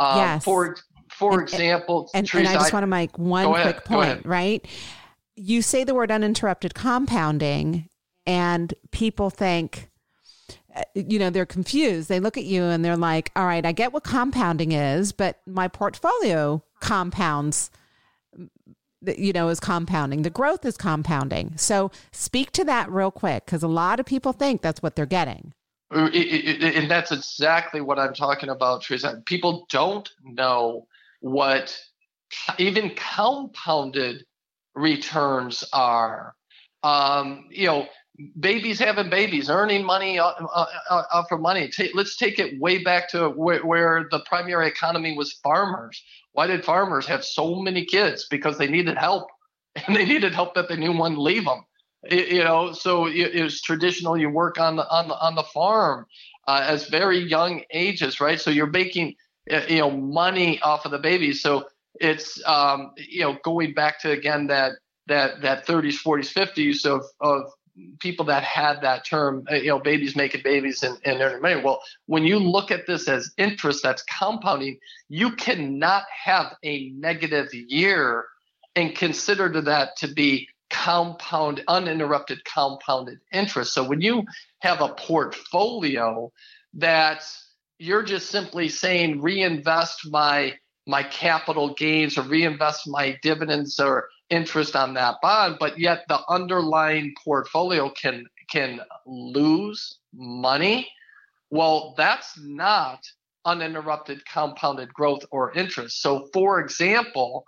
Um, yes. For for and, example, and, Teresa, and I just want to make one quick ahead, point, right? You say the word uninterrupted compounding, and people think, uh, you know, they're confused. They look at you and they're like, all right, I get what compounding is, but my portfolio compounds you know is compounding the growth is compounding so speak to that real quick because a lot of people think that's what they're getting uh, and that's exactly what I'm talking about, Teresa. People don't know what even compounded returns are. Um, you know, babies having babies, earning money uh, uh, off of money. let's take it way back to where the primary economy was farmers. Why did farmers have so many kids? Because they needed help, (laughs) and they needed help that they knew one leave them you know so it was traditional you work on the on the on the farm uh, as very young ages right? So you're making you know money off of the babies so it's um, you know going back to again that that that 30s 40s 50s of of people that had that term uh, you know babies making babies and, and earning money well when you look at this as interest that's compounding you cannot have a negative year and consider that to be compound, uninterrupted compounded interest. So when you have a portfolio that you're just simply saying reinvest my my capital gains or reinvest my dividends or interest on that bond, but yet the underlying portfolio can can lose money. Well, that's not uninterrupted compounded growth or interest. So, for example,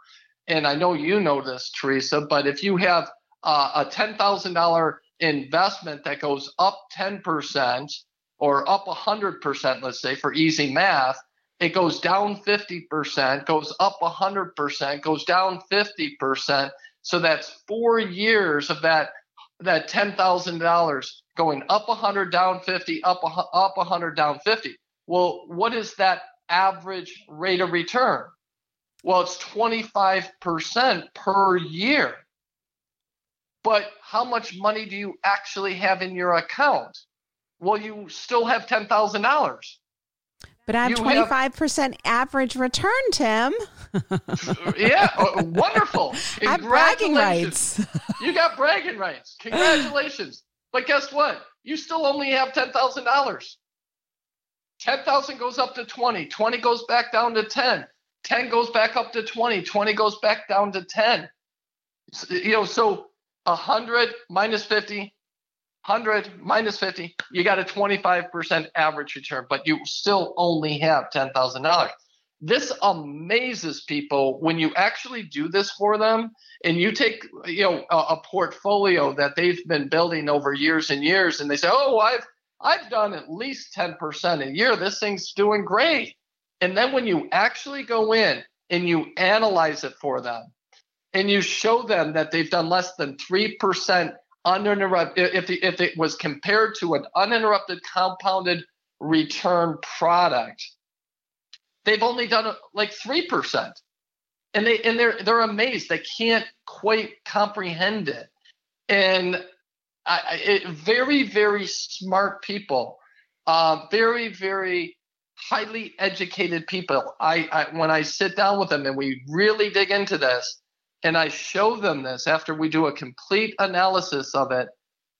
and I know you know this, Teresa, but if you have uh, a $10,000 investment that goes up 10% or up 100%, let's say for easy math, it goes down 50%, goes up 100%, goes down 50%. So that's four years of that that $10,000 going up 100, down 50, up up 100, down 50. Well, what is that average rate of return? Well, it's 25% per year. But how much money do you actually have in your account? Well, you still have $10,000. But I have twenty five percent average return, Tim. (laughs) yeah, uh, wonderful. (laughs) I have bragging rights. (laughs) you got bragging rights. Congratulations. But guess what? You still only have ten thousand dollars. Ten thousand goes up to twenty. Twenty goes back down to ten. Ten goes back up to twenty. Twenty goes back down to ten. You know, so hundred minus fifty 100 minus 50, you got a 25% average return, but you still only have $10,000. This amazes people when you actually do this for them and you take you know a, a portfolio that they've been building over years and years and they say, "Oh, I've I've done at least 10% a year. This thing's doing great." And then when you actually go in and you analyze it for them and you show them that they've done less than 3% uninterrupted if, the, if it was compared to an uninterrupted compounded return product they've only done like 3% and they and they're they're amazed. They can't quite comprehend it. And I, it, very very smart people uh, very very highly educated people. I, I when i sit down with them and we really dig into this and I show them this after we do a complete analysis of it,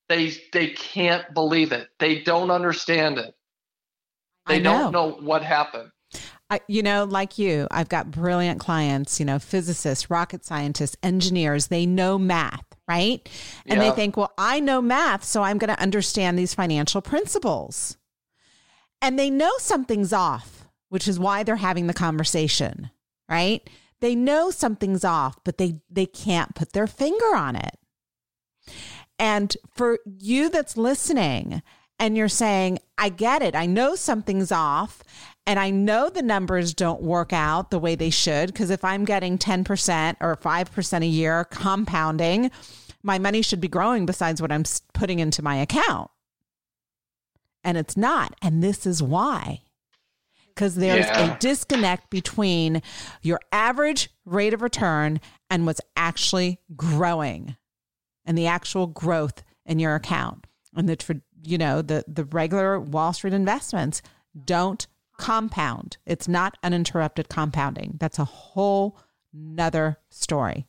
they they can't believe it. They don't understand it. They know. don't know what happened. I, you know, like you, I've got brilliant clients, you know, physicists, rocket scientists, engineers. They know math, right? And yeah. they think, well, I know math, so I'm going to understand these financial principles. And they know something's off, which is why they're having the conversation, right? They know something's off, but they they can't put their finger on it. And for you that's listening and you're saying, I get it. I know something's off and I know the numbers don't work out the way they should. Because if I'm getting 10% or 5% a year compounding, my money should be growing besides what I'm putting into my account. And it's not. And this is why because there's yeah. a disconnect between your average rate of return and what's actually growing and the actual growth in your account. And the you know the the regular Wall Street investments don't compound. It's not uninterrupted compounding. That's a whole nother story.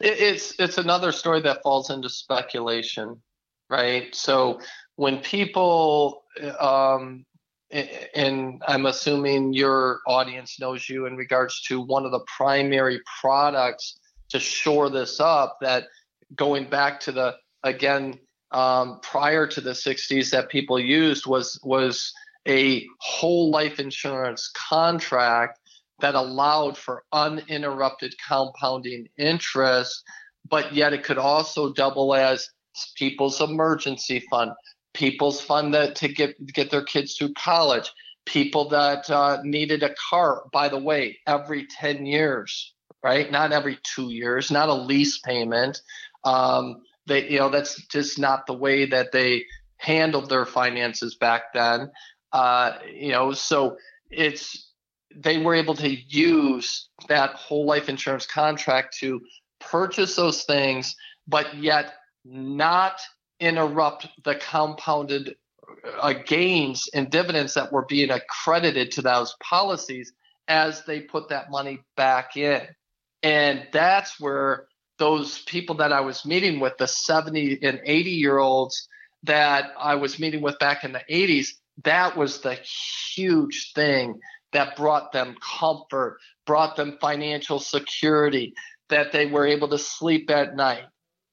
It's it's another story that falls into speculation, right? So when people um, and I'm assuming your audience knows you in regards to one of the primary products to shore this up. That going back to the again um, prior to the 60s that people used was was a whole life insurance contract that allowed for uninterrupted compounding interest, but yet it could also double as people's emergency fund, people's fund that, to get get their kids through college, people that uh, needed a car. By the way, every ten years, right? Not every two years, not a lease payment. Um, they, you know, that's just not the way that they handled their finances back then. Uh, you know, so it's they were able to use that whole life insurance contract to purchase those things, but yet not interrupt the compounded uh, gains and dividends that were being accredited to those policies as they put that money back in. And that's where those people that I was meeting with, the 70 and 80 year olds that I was meeting with back in the 80s, that was the huge thing that brought them comfort, brought them financial security, that they were able to sleep at night,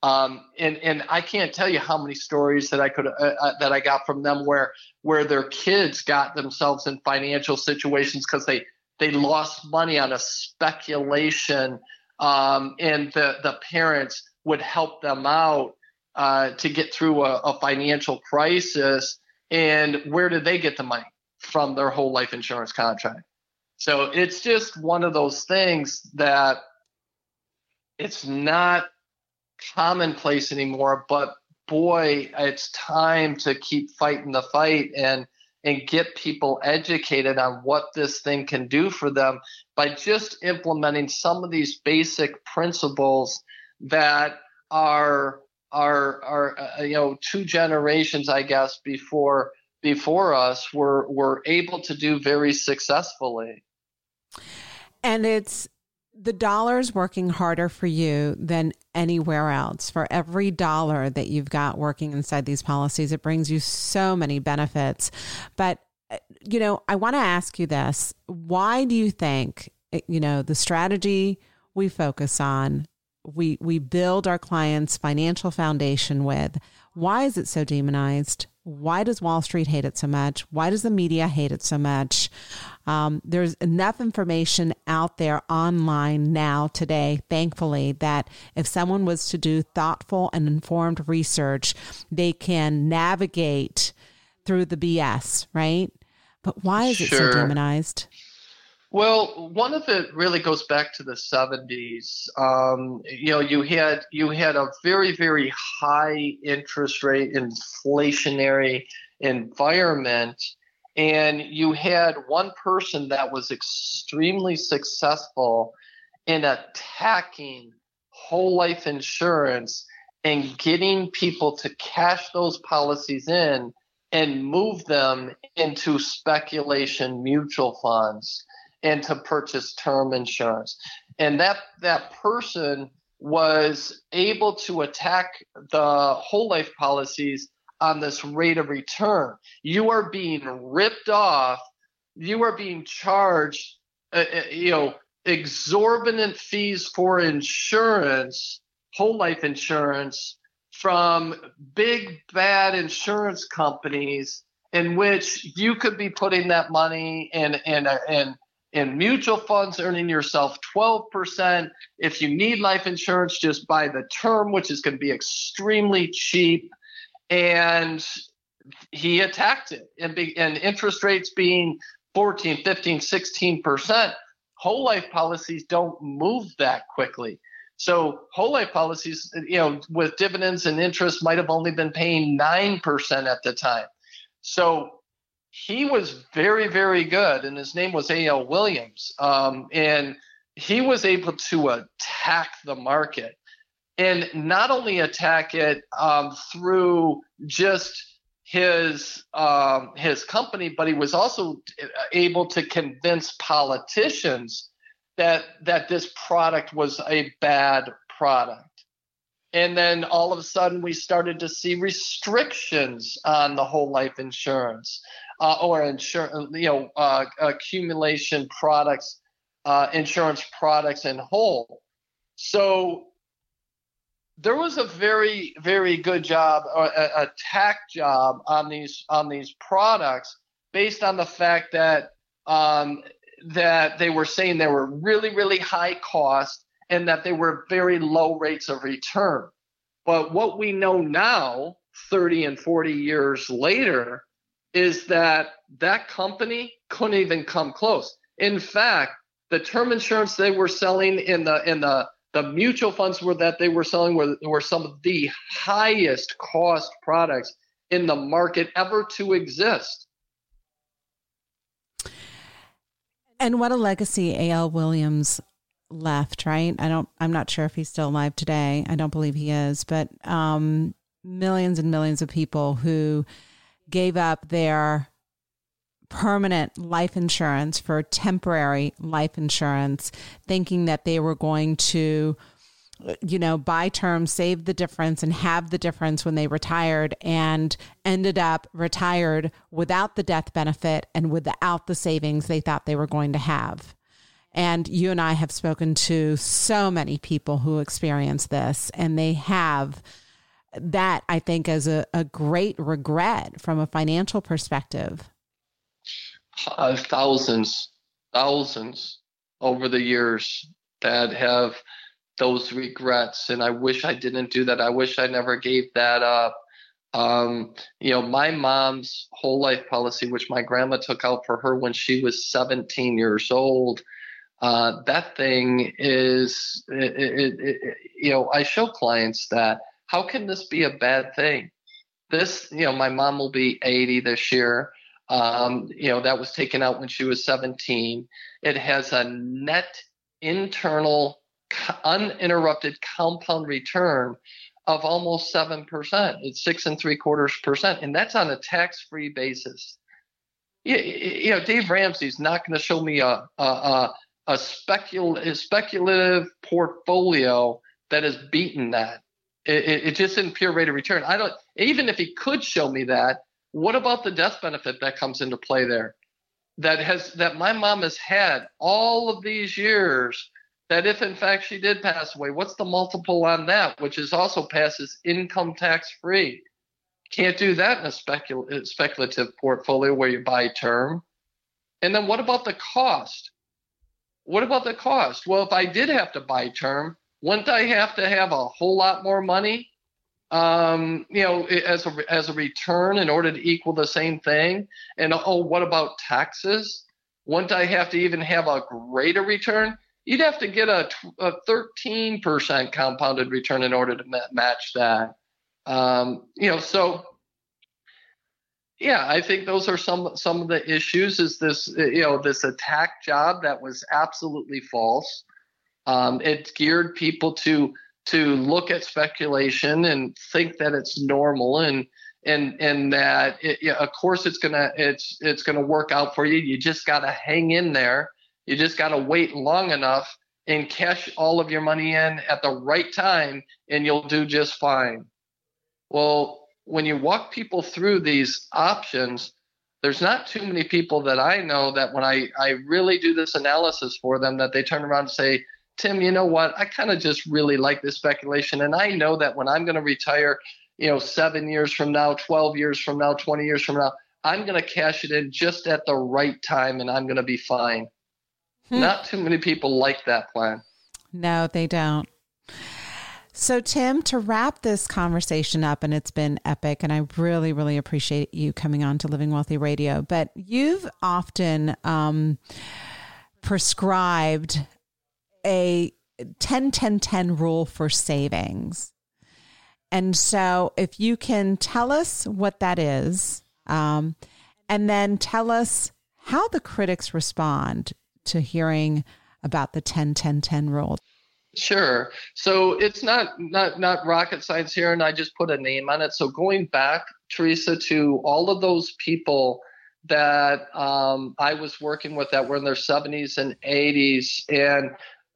Um, and and I can't tell you how many stories that I could uh, uh, that I got from them where where their kids got themselves in financial situations because they they lost money on a speculation, um, and the the parents would help them out uh, to get through a, a financial crisis. And where did they get the money from their whole life insurance contract? So it's just one of those things that it's not commonplace anymore, but boy, it's time to keep fighting the fight and and get people educated on what this thing can do for them by just implementing some of these basic principles that are are are uh, you know two generations I guess before before us were were able to do very successfully. And it's the dollar's working harder for you than anywhere else. For every dollar that you've got working inside these policies, it brings you so many benefits. But, uh, you know, I want to ask you this why do you think, you know, the strategy we focus on, we, we build our clients' financial foundation with, why is it so demonized? Why does Wall Street hate it so much? Why does the media hate it so much? Um, there's enough information out there online now, today, thankfully, that if someone was to do thoughtful and informed research, they can navigate through the BS, right? But why is sure. it so demonized? Well, one of it really goes back to the 70s. Um, you know, you had you had a very very high interest rate, inflationary environment, and you had one person that was extremely successful in attacking whole life insurance and getting people to cash those policies in and move them into speculation mutual funds and to purchase term insurance. And that that person was able to attack the whole life policies on this rate of return. You are being ripped off. You are being charged, uh, uh you know, exorbitant fees for insurance, whole life insurance, from big bad insurance companies in which you could be putting that money in in in in mutual funds, earning yourself 12%. If you need life insurance, just buy the term, which is going to be extremely cheap. And he attacked it. And, be, and interest rates being 14, 15, 16%, whole life policies don't move that quickly. So whole life policies, you know, with dividends and interest might have only been paying 9% at the time. So he was very, very good, and his name was A.L. Williams. Um, and he was able to attack the market and not only attack it um, through just his um, his company, but he was also able to convince politicians that that this product was a bad product. And then all of a sudden, we started to see restrictions on the whole life insurance uh, or insurance, you know, uh, accumulation products, uh, insurance products in whole. So there was a very, very good job, or a, a tack job on these on these products, based on the fact that um, that they were saying they were really, really high cost and that they were very low rates of return. But what we know now, 30 and 40 years later, is that that company couldn't even come close. In fact, the term insurance they were selling in the in the the mutual funds were that they were selling were, were some of the highest cost products in the market ever to exist. And what a legacy A.L. Williams left, right? I don't I'm not sure if he's still alive today. I don't believe he is, but um millions and millions of people who gave up their permanent life insurance for temporary life insurance, thinking that they were going to, you know, buy term, save the difference, and have the difference when they retired, and ended up retired without the death benefit and without the savings they thought they were going to have. And you and I have spoken to so many people who experience this, and they have that, I think, is a, a great regret from a financial perspective. Uh, thousands, thousands over the years that have those regrets. And I wish I didn't do that. I wish I never gave that up. Um, you know, my mom's whole life policy, which my grandma took out for her when she was 17 years old, uh, that thing is, it, it, it, you know, I show clients that how can this be a bad thing? This, you know, my mom will be 80 this year. Um, you know, that was taken out when she was 17. It has a net internal uninterrupted compound return of almost 7%. It's six and three quarters percent. And that's on a tax free basis. You, you, know, Dave Ramsey's not going to show me a, a, a, a, specul- speculative portfolio that has beaten that. It, it, it just in pure rate of return. I don't, even if he could show me that, what about the death benefit that comes into play there? That has, that my mom has had all of these years that if in fact she did pass away, what's the multiple on that, which is also passes income tax free? Can't do that in a specul- uh, speculative portfolio where you buy term. And then what about the cost? What about the cost? Well, if I did have to buy term, wouldn't I have to have a whole lot more money, um, you know, as a as a return in order to equal the same thing? And oh, what about taxes? Wouldn't I have to even have a greater return? you'd have to get a, a 13% compounded return in order to match that. Um, you know, so yeah, I think those are some some of the issues. Is this you know this attack job that was absolutely false? Um, it geared people to to look at speculation and think that it's normal and and and that it, yeah, of course it's gonna it's it's gonna work out for you. You just got to hang in there you just got to wait long enough and cash all of your money in at the right time, and you'll do just fine. Well, when you walk people through these options, there's not too many people that I know that when I, I really do this analysis for them, that they turn around and say, Tim, you know what? I kind of just really like this speculation. And I know that when I'm going to retire, you know, seven years from now, 12 years from now, 20 years from now, I'm going to cash it in just at the right time and I'm going to be fine. Hmm. Not too many people like that plan. No, they don't. So, Tim, to wrap this conversation up, and it's been epic, and I really, really appreciate you coming on to Living Wealthy Radio, but you've often um, prescribed a 10 10 10 rule for savings. And so, if you can tell us what that is, um, and then tell us how the critics respond to hearing about the 10 10 10 rule? Sure. So it's not not not rocket science here, and I just put a name on it. So going back, Teresa, to all of those people that um, I was working with that were in their 70s and 80s, and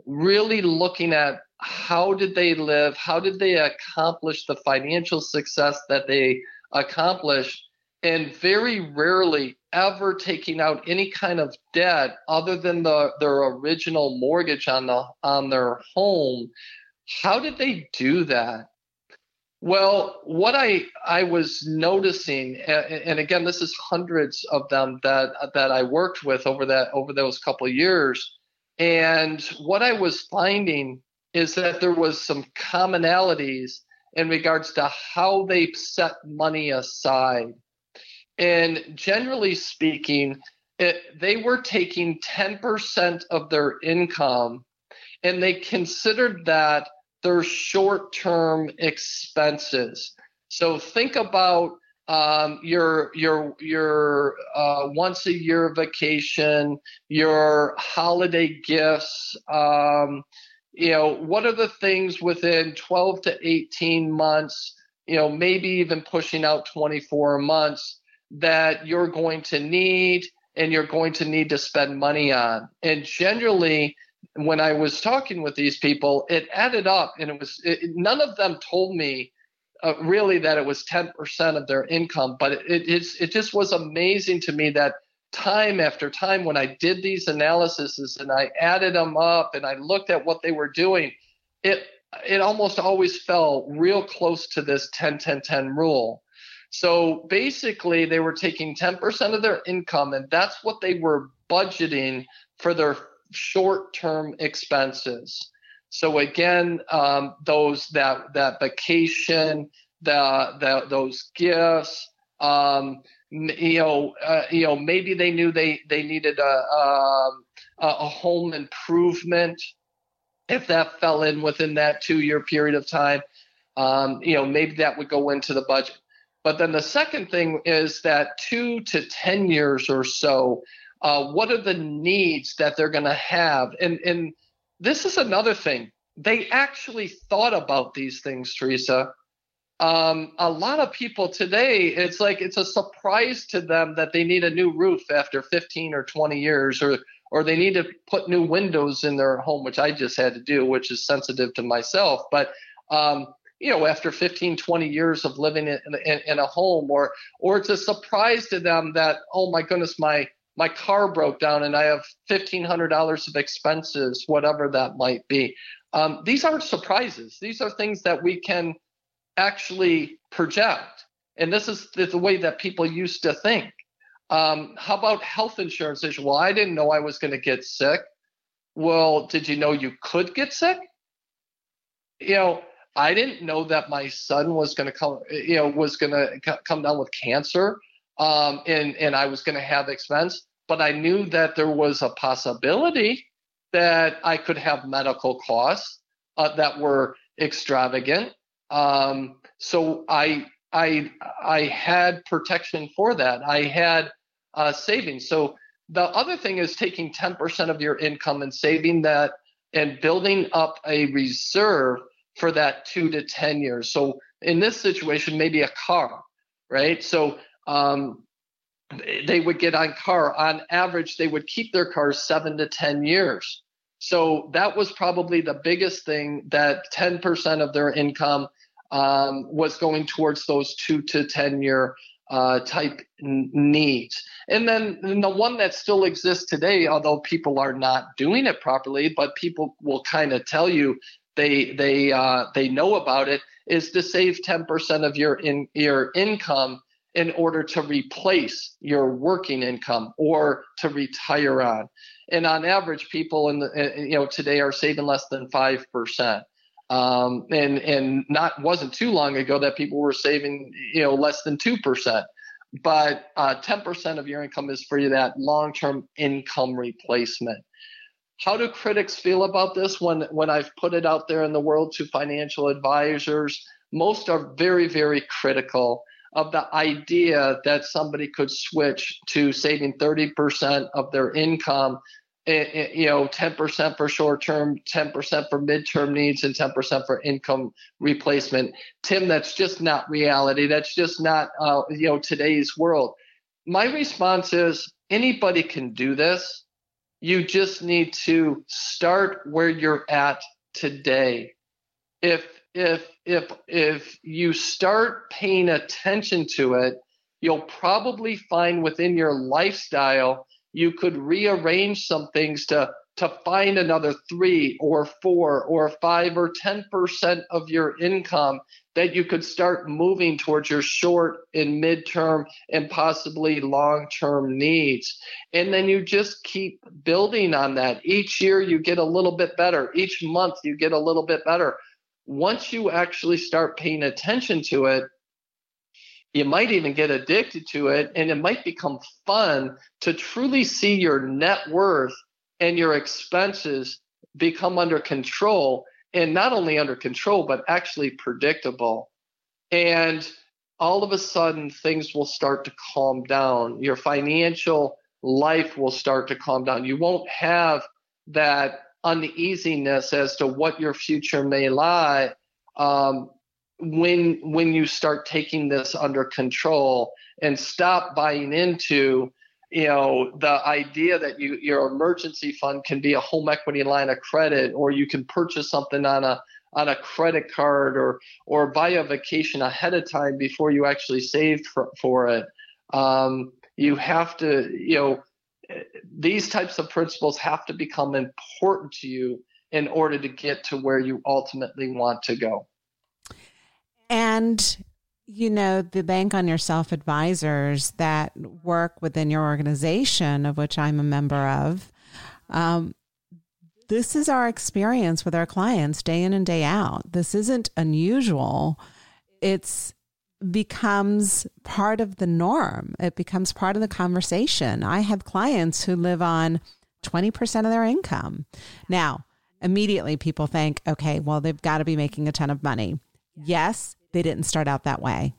really looking at how did they live, how did they accomplish the financial success that they accomplished, and very rarely ever taking out any kind of debt other than the, their original mortgage on the on their home. How did they do that? Well what i i was noticing and again this is hundreds of them that that i worked with over that over those couple of years and what i was finding is that there was some commonalities in regards to how they set money aside and generally speaking, it, they were taking 10% of their income and they considered that their short term expenses. So think about um, your your your uh, once a year vacation, your holiday gifts. Um, you know, what are the things within 12 to 18 months? You know, maybe even pushing out 24 months that you're going to need and you're going to need to spend money on. And generally, when I was talking with these people, it added up, and it was it, none of them told me uh, really that it was 10% of their income, but it, it, it just was amazing to me that time after time when I did these analyses and I added them up and I looked at what they were doing, it it almost always fell real close to this 10 10 10 rule. So basically they were taking 10% of their income and that's what they were budgeting for their short-term expenses. So again, um, those that that vacation, the, the those gifts, um, you know, uh, you know, maybe they knew they they needed a um, a, a home improvement. If that fell in within that two-year period of time, um, you know, maybe that would go into the budget. But then the second thing is that two to ten years or so, uh, what are the needs that they're going to have? And and this is another thing. They actually thought about these things, Teresa um, a lot of people today, it's like it's a surprise to them that they need a new roof after 15 or 20 years, or or they need to put new windows in their home, which I just had to do, which is sensitive to myself. But um, you know, after 15, 20 years of living in, in, in a home, or or it's a surprise to them that oh my goodness, my my car broke down and I have $1,500 of expenses, whatever that might be. Um, these aren't surprises. These are things that we can actually project. And this is the way that people used to think. Um, how about health insurance issue? Well, I didn't know I was going to get sick. Well, did you know you could get sick? You know, I didn't know that my son was going to come, you know, was going to come down with cancer, um, and and I was going to have expense. But I knew that there was a possibility that I could have medical costs uh, that were extravagant, um, so I I I had protection for that. I had uh, savings. So the other thing is taking 10% of your income and saving that and building up a reserve for that two to 10 years. So in this situation, maybe a car, right? So um, they would get on car. On average, they would keep their cars seven to 10 years. So that was probably the biggest thing that 10% of their income um, was going towards those two to 10 year uh, type n- needs. And then the one that still exists today, although people are not doing it properly, but people will kind of tell you they they uh, they know about it, is to save 10% of your in your income in order to replace your working income or to retire on. And on average, people in the uh, you know today are saving less than five percent. Um, and and not wasn't too long ago that people were saving you know less than two percent. But uh, 10% of your income is for that long-term income replacement. How do critics feel about this when when I've put it out there in the world to financial advisors? Most are very very critical of the idea that somebody could switch to saving 30% of their income, eh, eh, you know, 10% for short term, 10% for midterm needs, and 10% for income replacement. Tim, that's just not reality. That's just not, uh, you know, today's world. My response is anybody can do this. You just need to start where you're at today. If if if if you start paying attention to it, you'll probably find within your lifestyle you could rearrange some things to to find another three or four or five or ten percent of your income that you could start moving towards your short and midterm and possibly long-term needs. And then you just keep building on that. Each year you get a little bit better. Each month you get a little bit better once you actually start paying attention to it, you might even get addicted to it and it might become fun to truly see your net worth and your expenses become under control and not only under control but actually predictable. And all of a sudden things will start to calm down. Your financial life will start to calm down. You won't have that uneasiness as to what your future may lie um, when when you start taking this under control and stop buying into you know the idea that you your emergency fund can be a home equity line of credit or you can purchase something on a on a credit card or or buy a vacation ahead of time before you actually saved for, for it. Um, you have to, you know, these types of principles have to become important to you in order to get to where you ultimately want to go. And you know, the Bank on Yourself advisors that work within your organization, of which I'm a member of, um, this is our experience with our clients day in and day out. This isn't unusual. It's becomes part of the norm. It becomes part of the conversation. I have clients who live on 20% of their income. Now, immediately people think, okay, well, they've got to be making a ton of money. Yes, they didn't start out that way,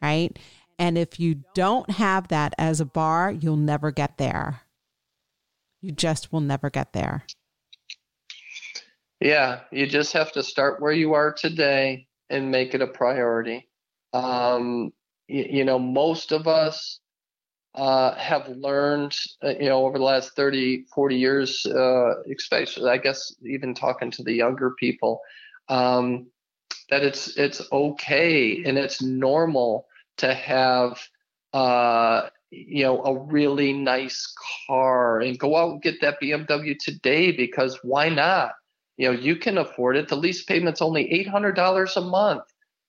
right? And if you don't have that as a bar, you'll never get there. You just will never get there. Yeah, you just have to start where you are today and make it a priority. Um, you, you, know, most of us uh, have learned, uh, you know, over the last 30, 40 years, uh, especially, I guess, even talking to the younger people, um, that it's it's okay and it's normal to have, uh, you know, a really nice car and go out and get that BMW today because why not? You know, you can afford it. The lease payment's only $800 a month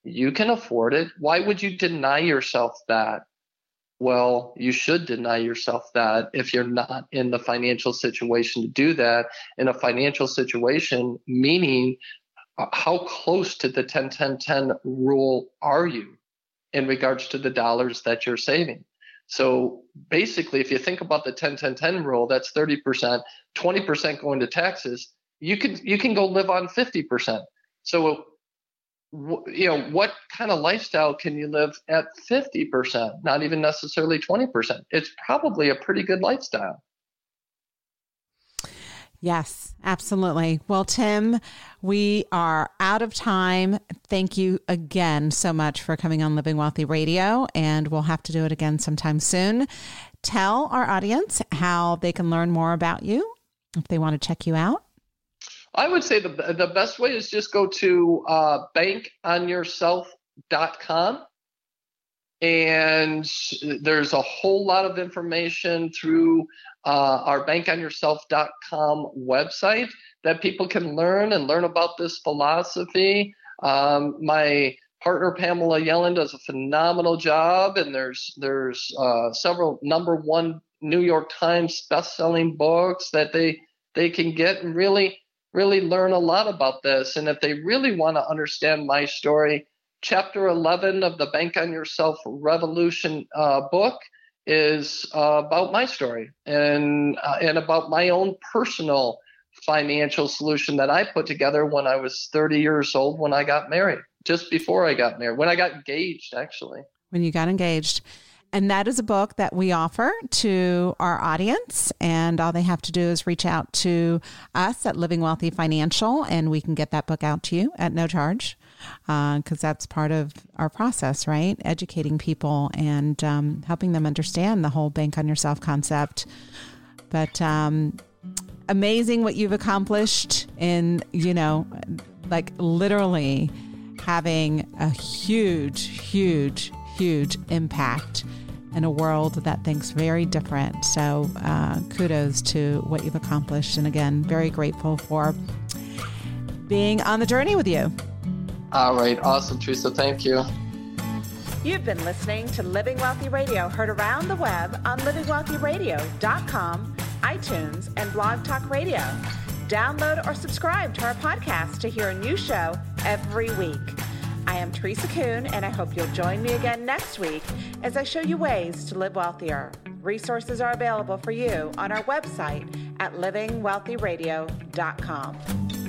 you can afford it. Why would you deny yourself that? Well, you should deny yourself that if you're not in the financial situation to do that. In a financial situation, meaning uh, how close to the 10 10 10 rule are you in regards to the dollars that you're saving? So basically, if you think about the 10 10 10 rule, that's 30%, 20% going to taxes. You can you can go live on 50%. So you know what kind of lifestyle can you live at 50% not even necessarily 20% it's probably a pretty good lifestyle Yes, absolutely. Well, Tim, we are out of time. Thank you again so much for coming on Living Wealthy Radio, and we'll have to do it again sometime soon. Tell our audience how they can learn more about you if they want to check you out. I would say the the best way is just go to uh, bankonyourself.com and there's a whole lot of information through uh, our bankonyourself.com website that people can learn and learn about this philosophy. Um, my partner Pamela Yellen does a phenomenal job, and there's there's uh, several number one New York Times best-selling books that they they can get and really really learn a lot about this. And if they really want to understand my story, chapter 11 of the Bank on Yourself Revolution uh, book is uh, about my story and uh, and about my own personal financial solution that I put together when I was 30 years old when I got married, just before I got married, when I got engaged actually. When you got engaged. And that is a book that we offer to our audience. And all they have to do is reach out to us at Living Wealthy Financial, and we can get that book out to you at no charge because uh, that's part of our process, right? Educating people and um, helping them understand the whole bank on yourself concept. But um, amazing what you've accomplished in, you know, like literally having a huge, huge, huge impact in a world that thinks very different. So, uh, kudos to what you've accomplished. And again, very grateful for being on the journey with you. All right. Awesome, Teresa. Thank you. You've been listening to Living Wealthy Radio, heard around the web on livingwealthyradio.com, iTunes, and Blog Talk Radio. Download or subscribe to our podcast to hear a new show every week. I am Teresa Kuhn, and I hope you'll join me again next week as I show you ways to live wealthier. Resources are available for you on our website at livingwealthyradio.com.